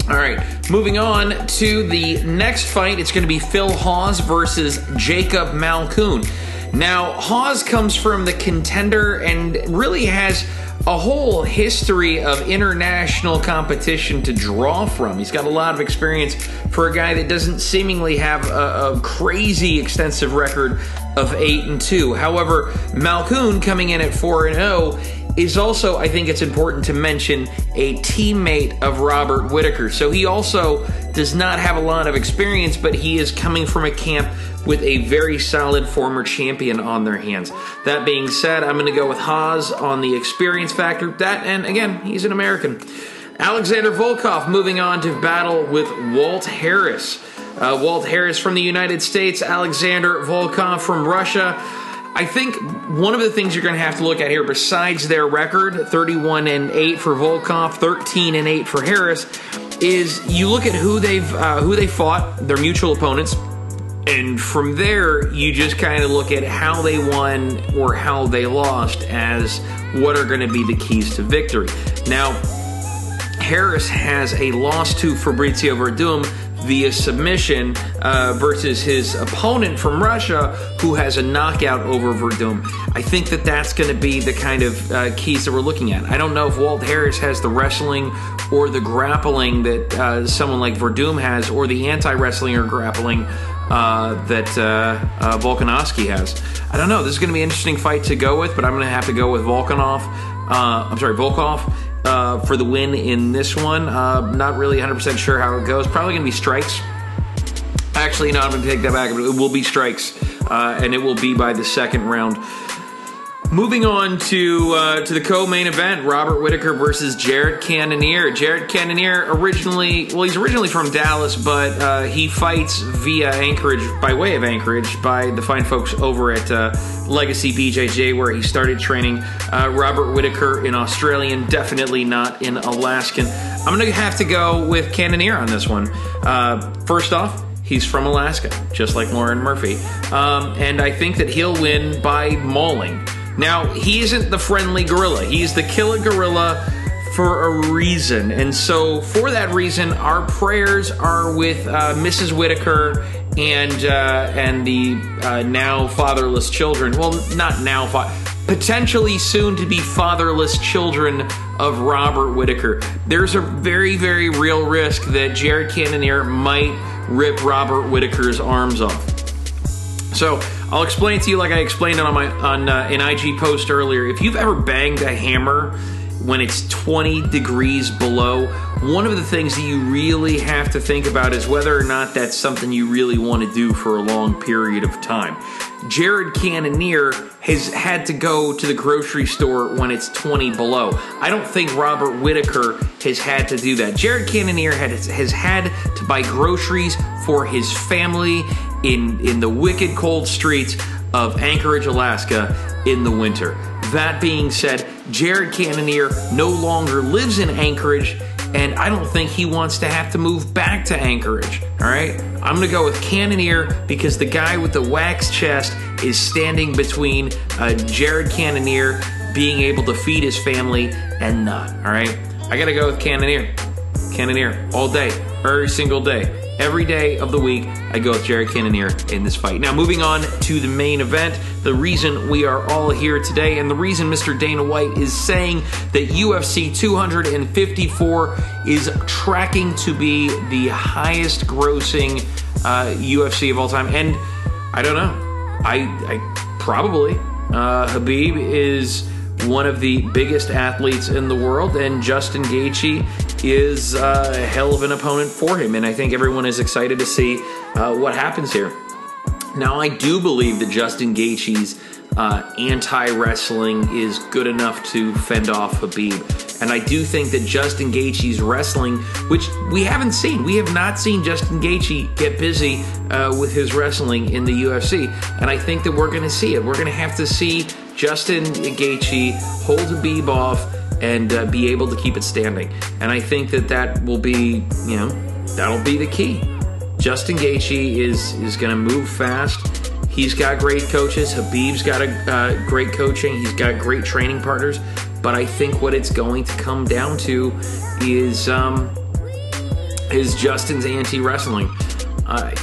All right, moving on to the next fight. It's going to be Phil Hawes versus Jacob Malkoun. Now, Hawes comes from the contender and really has a whole history of international competition to draw from. He's got a lot of experience for a guy that doesn't seemingly have a, a crazy extensive record of 8 and 2. However, Malkoun coming in at 4 and 0 is also, I think it's important to mention, a teammate of Robert Whitaker. So he also does not have a lot of experience, but he is coming from a camp with a very solid former champion on their hands. That being said, I'm going to go with Hawes on the experience factor. That, and again, he's an American. Alexander Volkov moving on to battle with Walt Harris. Uh, Walt Harris from the United States, Alexander Volkov from Russia. I think one of the things you're going to have to look at here, besides their record, 31 and 8 for Volkov, 13 and 8 for Harris, is you look at who they've uh, who they fought, their mutual opponents, and from there you just kind of look at how they won or how they lost as what are going to be the keys to victory. Now, Harris has a loss to Fabricio Werdum via submission uh, versus his opponent from Russia, who has a knockout over Werdum. I think that that's going to be the kind of uh, keys that we're looking at. I don't know if Walt Harris has the wrestling or the grappling that uh, someone like Werdum has, or the anti wrestling or grappling. Uh, that uh, uh, Volkanovski has. I don't know. This is going to be an interesting fight to go with, but I'm going to have to go with Volkanov. Uh, I'm sorry, Volkov uh, for the win in this one. Not really 100% sure how it goes. Probably going to be strikes. Actually, no, I'm going to take that back. It will be strikes, and it will be by the second round. Moving on to uh, to the co-main event, Robert Whitaker versus Jared Cannonier. Jared Cannonier originally, well, he's originally from Dallas, but uh, he fights via Anchorage, by way of Anchorage, by the fine folks over at uh, Legacy BJJ, where he started training. Uh, Robert Whitaker in Australian, definitely not in Alaskan. I'm going to have to go with Cannonier on this one. Uh, first off, He's from Alaska, just like Lauren Murphy. Um, and I think that he'll win by mauling. Now, he isn't the friendly gorilla, he's the killer gorilla for a reason. And so, for that reason, our prayers are with uh, Mrs. Whitaker and uh, and the uh, now fatherless children. Well, not now, fa- potentially soon to be fatherless children of Robert Whitaker. There's a very, very real risk that Jared Cannonier might rip Robert Whitaker's arms off. So I'll explain it to you like I explained it on my on uh, an IG post earlier. If you've ever banged a hammer when it's 20 degrees below, one of the things that you really have to think about is whether or not that's something you really want to do for a long period of time. Jared Cannonier has had to go to the grocery store when it's 20 below. I don't think Robert Whitaker has had to do that. Jared Cannonier has, has had to buy groceries for his family in, in the wicked cold streets of Anchorage, Alaska in the winter. That being said, Jared Cannonier no longer lives in Anchorage, and I don't think he wants to have to move back to Anchorage. All right, I'm gonna go with Cannonier because the guy with the wax chest is standing between uh, Jared Cannonier being able to feed his family and not. All right, I gotta go with Cannonier. Cannonier all day, every single day. Every day of the week, I go with Jared Cannonier in this fight. Now, moving on to the main event, the reason we are all here today, and the reason Mr. Dana White is saying that UFC 254 is tracking to be the highest grossing uh, UFC of all time. And I don't know. I, I probably. Uh, Khabib is one of the biggest athletes in the world, and Justin Gaethje is a hell of an opponent for him. And I think everyone is excited to see uh, what happens here. Now, I do believe that Justin Gaethje's uh, anti wrestling is good enough to fend off Khabib, And I do think that Justin Gaethje's wrestling, which we haven't seen, we have not seen Justin Gaethje get busy uh, with his wrestling in the UFC. And I think that we're going to see it. We're going to have to see Justin Gaethje hold Khabib off and uh, be able to keep it standing. And I think that that will be, you know, that'll be the key. Justin Gaethje is is going to move fast. He's got great coaches. Khabib's got a uh, great coaching. He's got great training partners. But I think what it's going to come down to is um, is Justin's anti wrestling. Uh,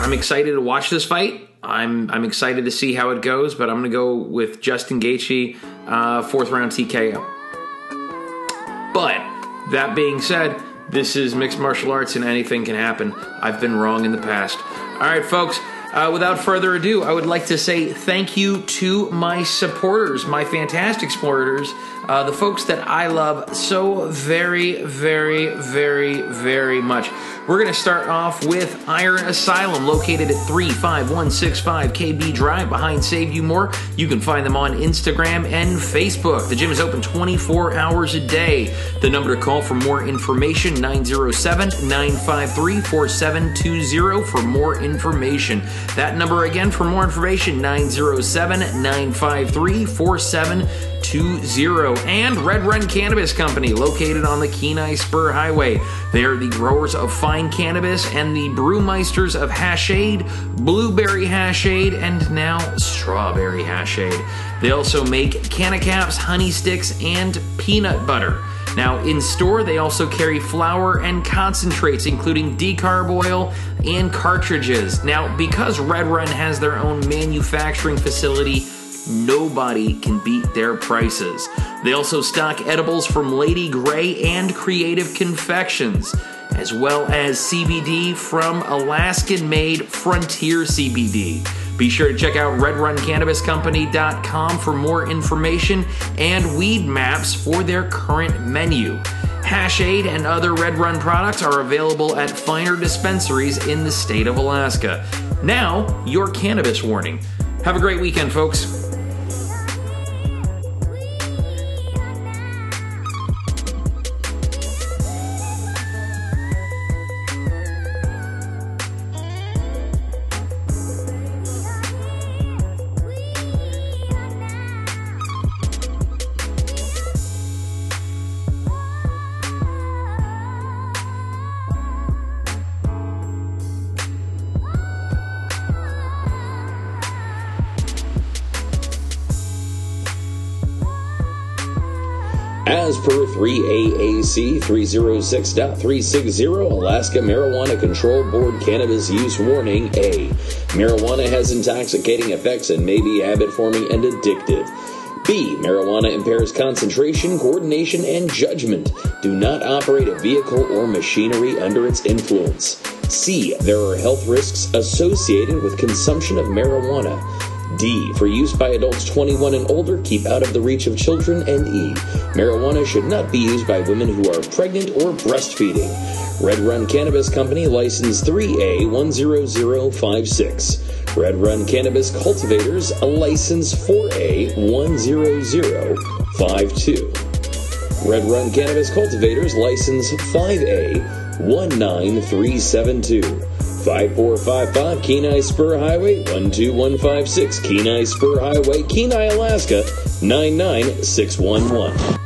I'm excited to watch this fight. I'm I'm excited to see how it goes, but I'm going to go with Justin Gaethje, uh, fourth round TKO. But that being said, this is mixed martial arts and anything can happen. I've been wrong in the past. All right, folks. Uh, without further ado, I would like to say thank you to my supporters, my fantastic supporters, uh, the folks that I love so very, very, very, very much. We're going to start off with Iron Asylum, located at 35165 KB Drive behind Save You More. You can find them on Instagram and Facebook. The gym is open 24 hours a day. The number to call for more information 907 953 4720 for more information. That number again for more information 907 953 4720. And Red Run Cannabis Company, located on the Kenai Spur Highway. They are the growers of fine cannabis and the brewmeisters of Hashade, blueberry Hashade, and now strawberry Hashade. They also make canna caps, honey sticks, and peanut butter. Now, in store, they also carry flour and concentrates, including decarb oil and cartridges. Now, because Red Run has their own manufacturing facility, nobody can beat their prices. They also stock edibles from Lady Grey and Creative Confections, as well as CBD from Alaskan made Frontier CBD. Be sure to check out redruncannabiscompany.com for more information and weed maps for their current menu. Hashade and other Red Run products are available at finer dispensaries in the state of Alaska. Now, your cannabis warning. Have a great weekend, folks. As per 3AAC 306.360, Alaska Marijuana Control Board Cannabis Use Warning A. Marijuana has intoxicating effects and may be habit forming and addictive. B. Marijuana impairs concentration, coordination, and judgment. Do not operate a vehicle or machinery under its influence. C. There are health risks associated with consumption of marijuana. D. For use by adults 21 and older, keep out of the reach of children. And E. Marijuana should not be used by women who are pregnant or breastfeeding. Red Run Cannabis Company, license 3A10056. Red Run Cannabis Cultivators, a license 4A10052. Red Run Cannabis Cultivators, license 5A19372. 5455 Kenai Spur Highway 12156 Kenai Spur Highway, Kenai, Alaska 99611.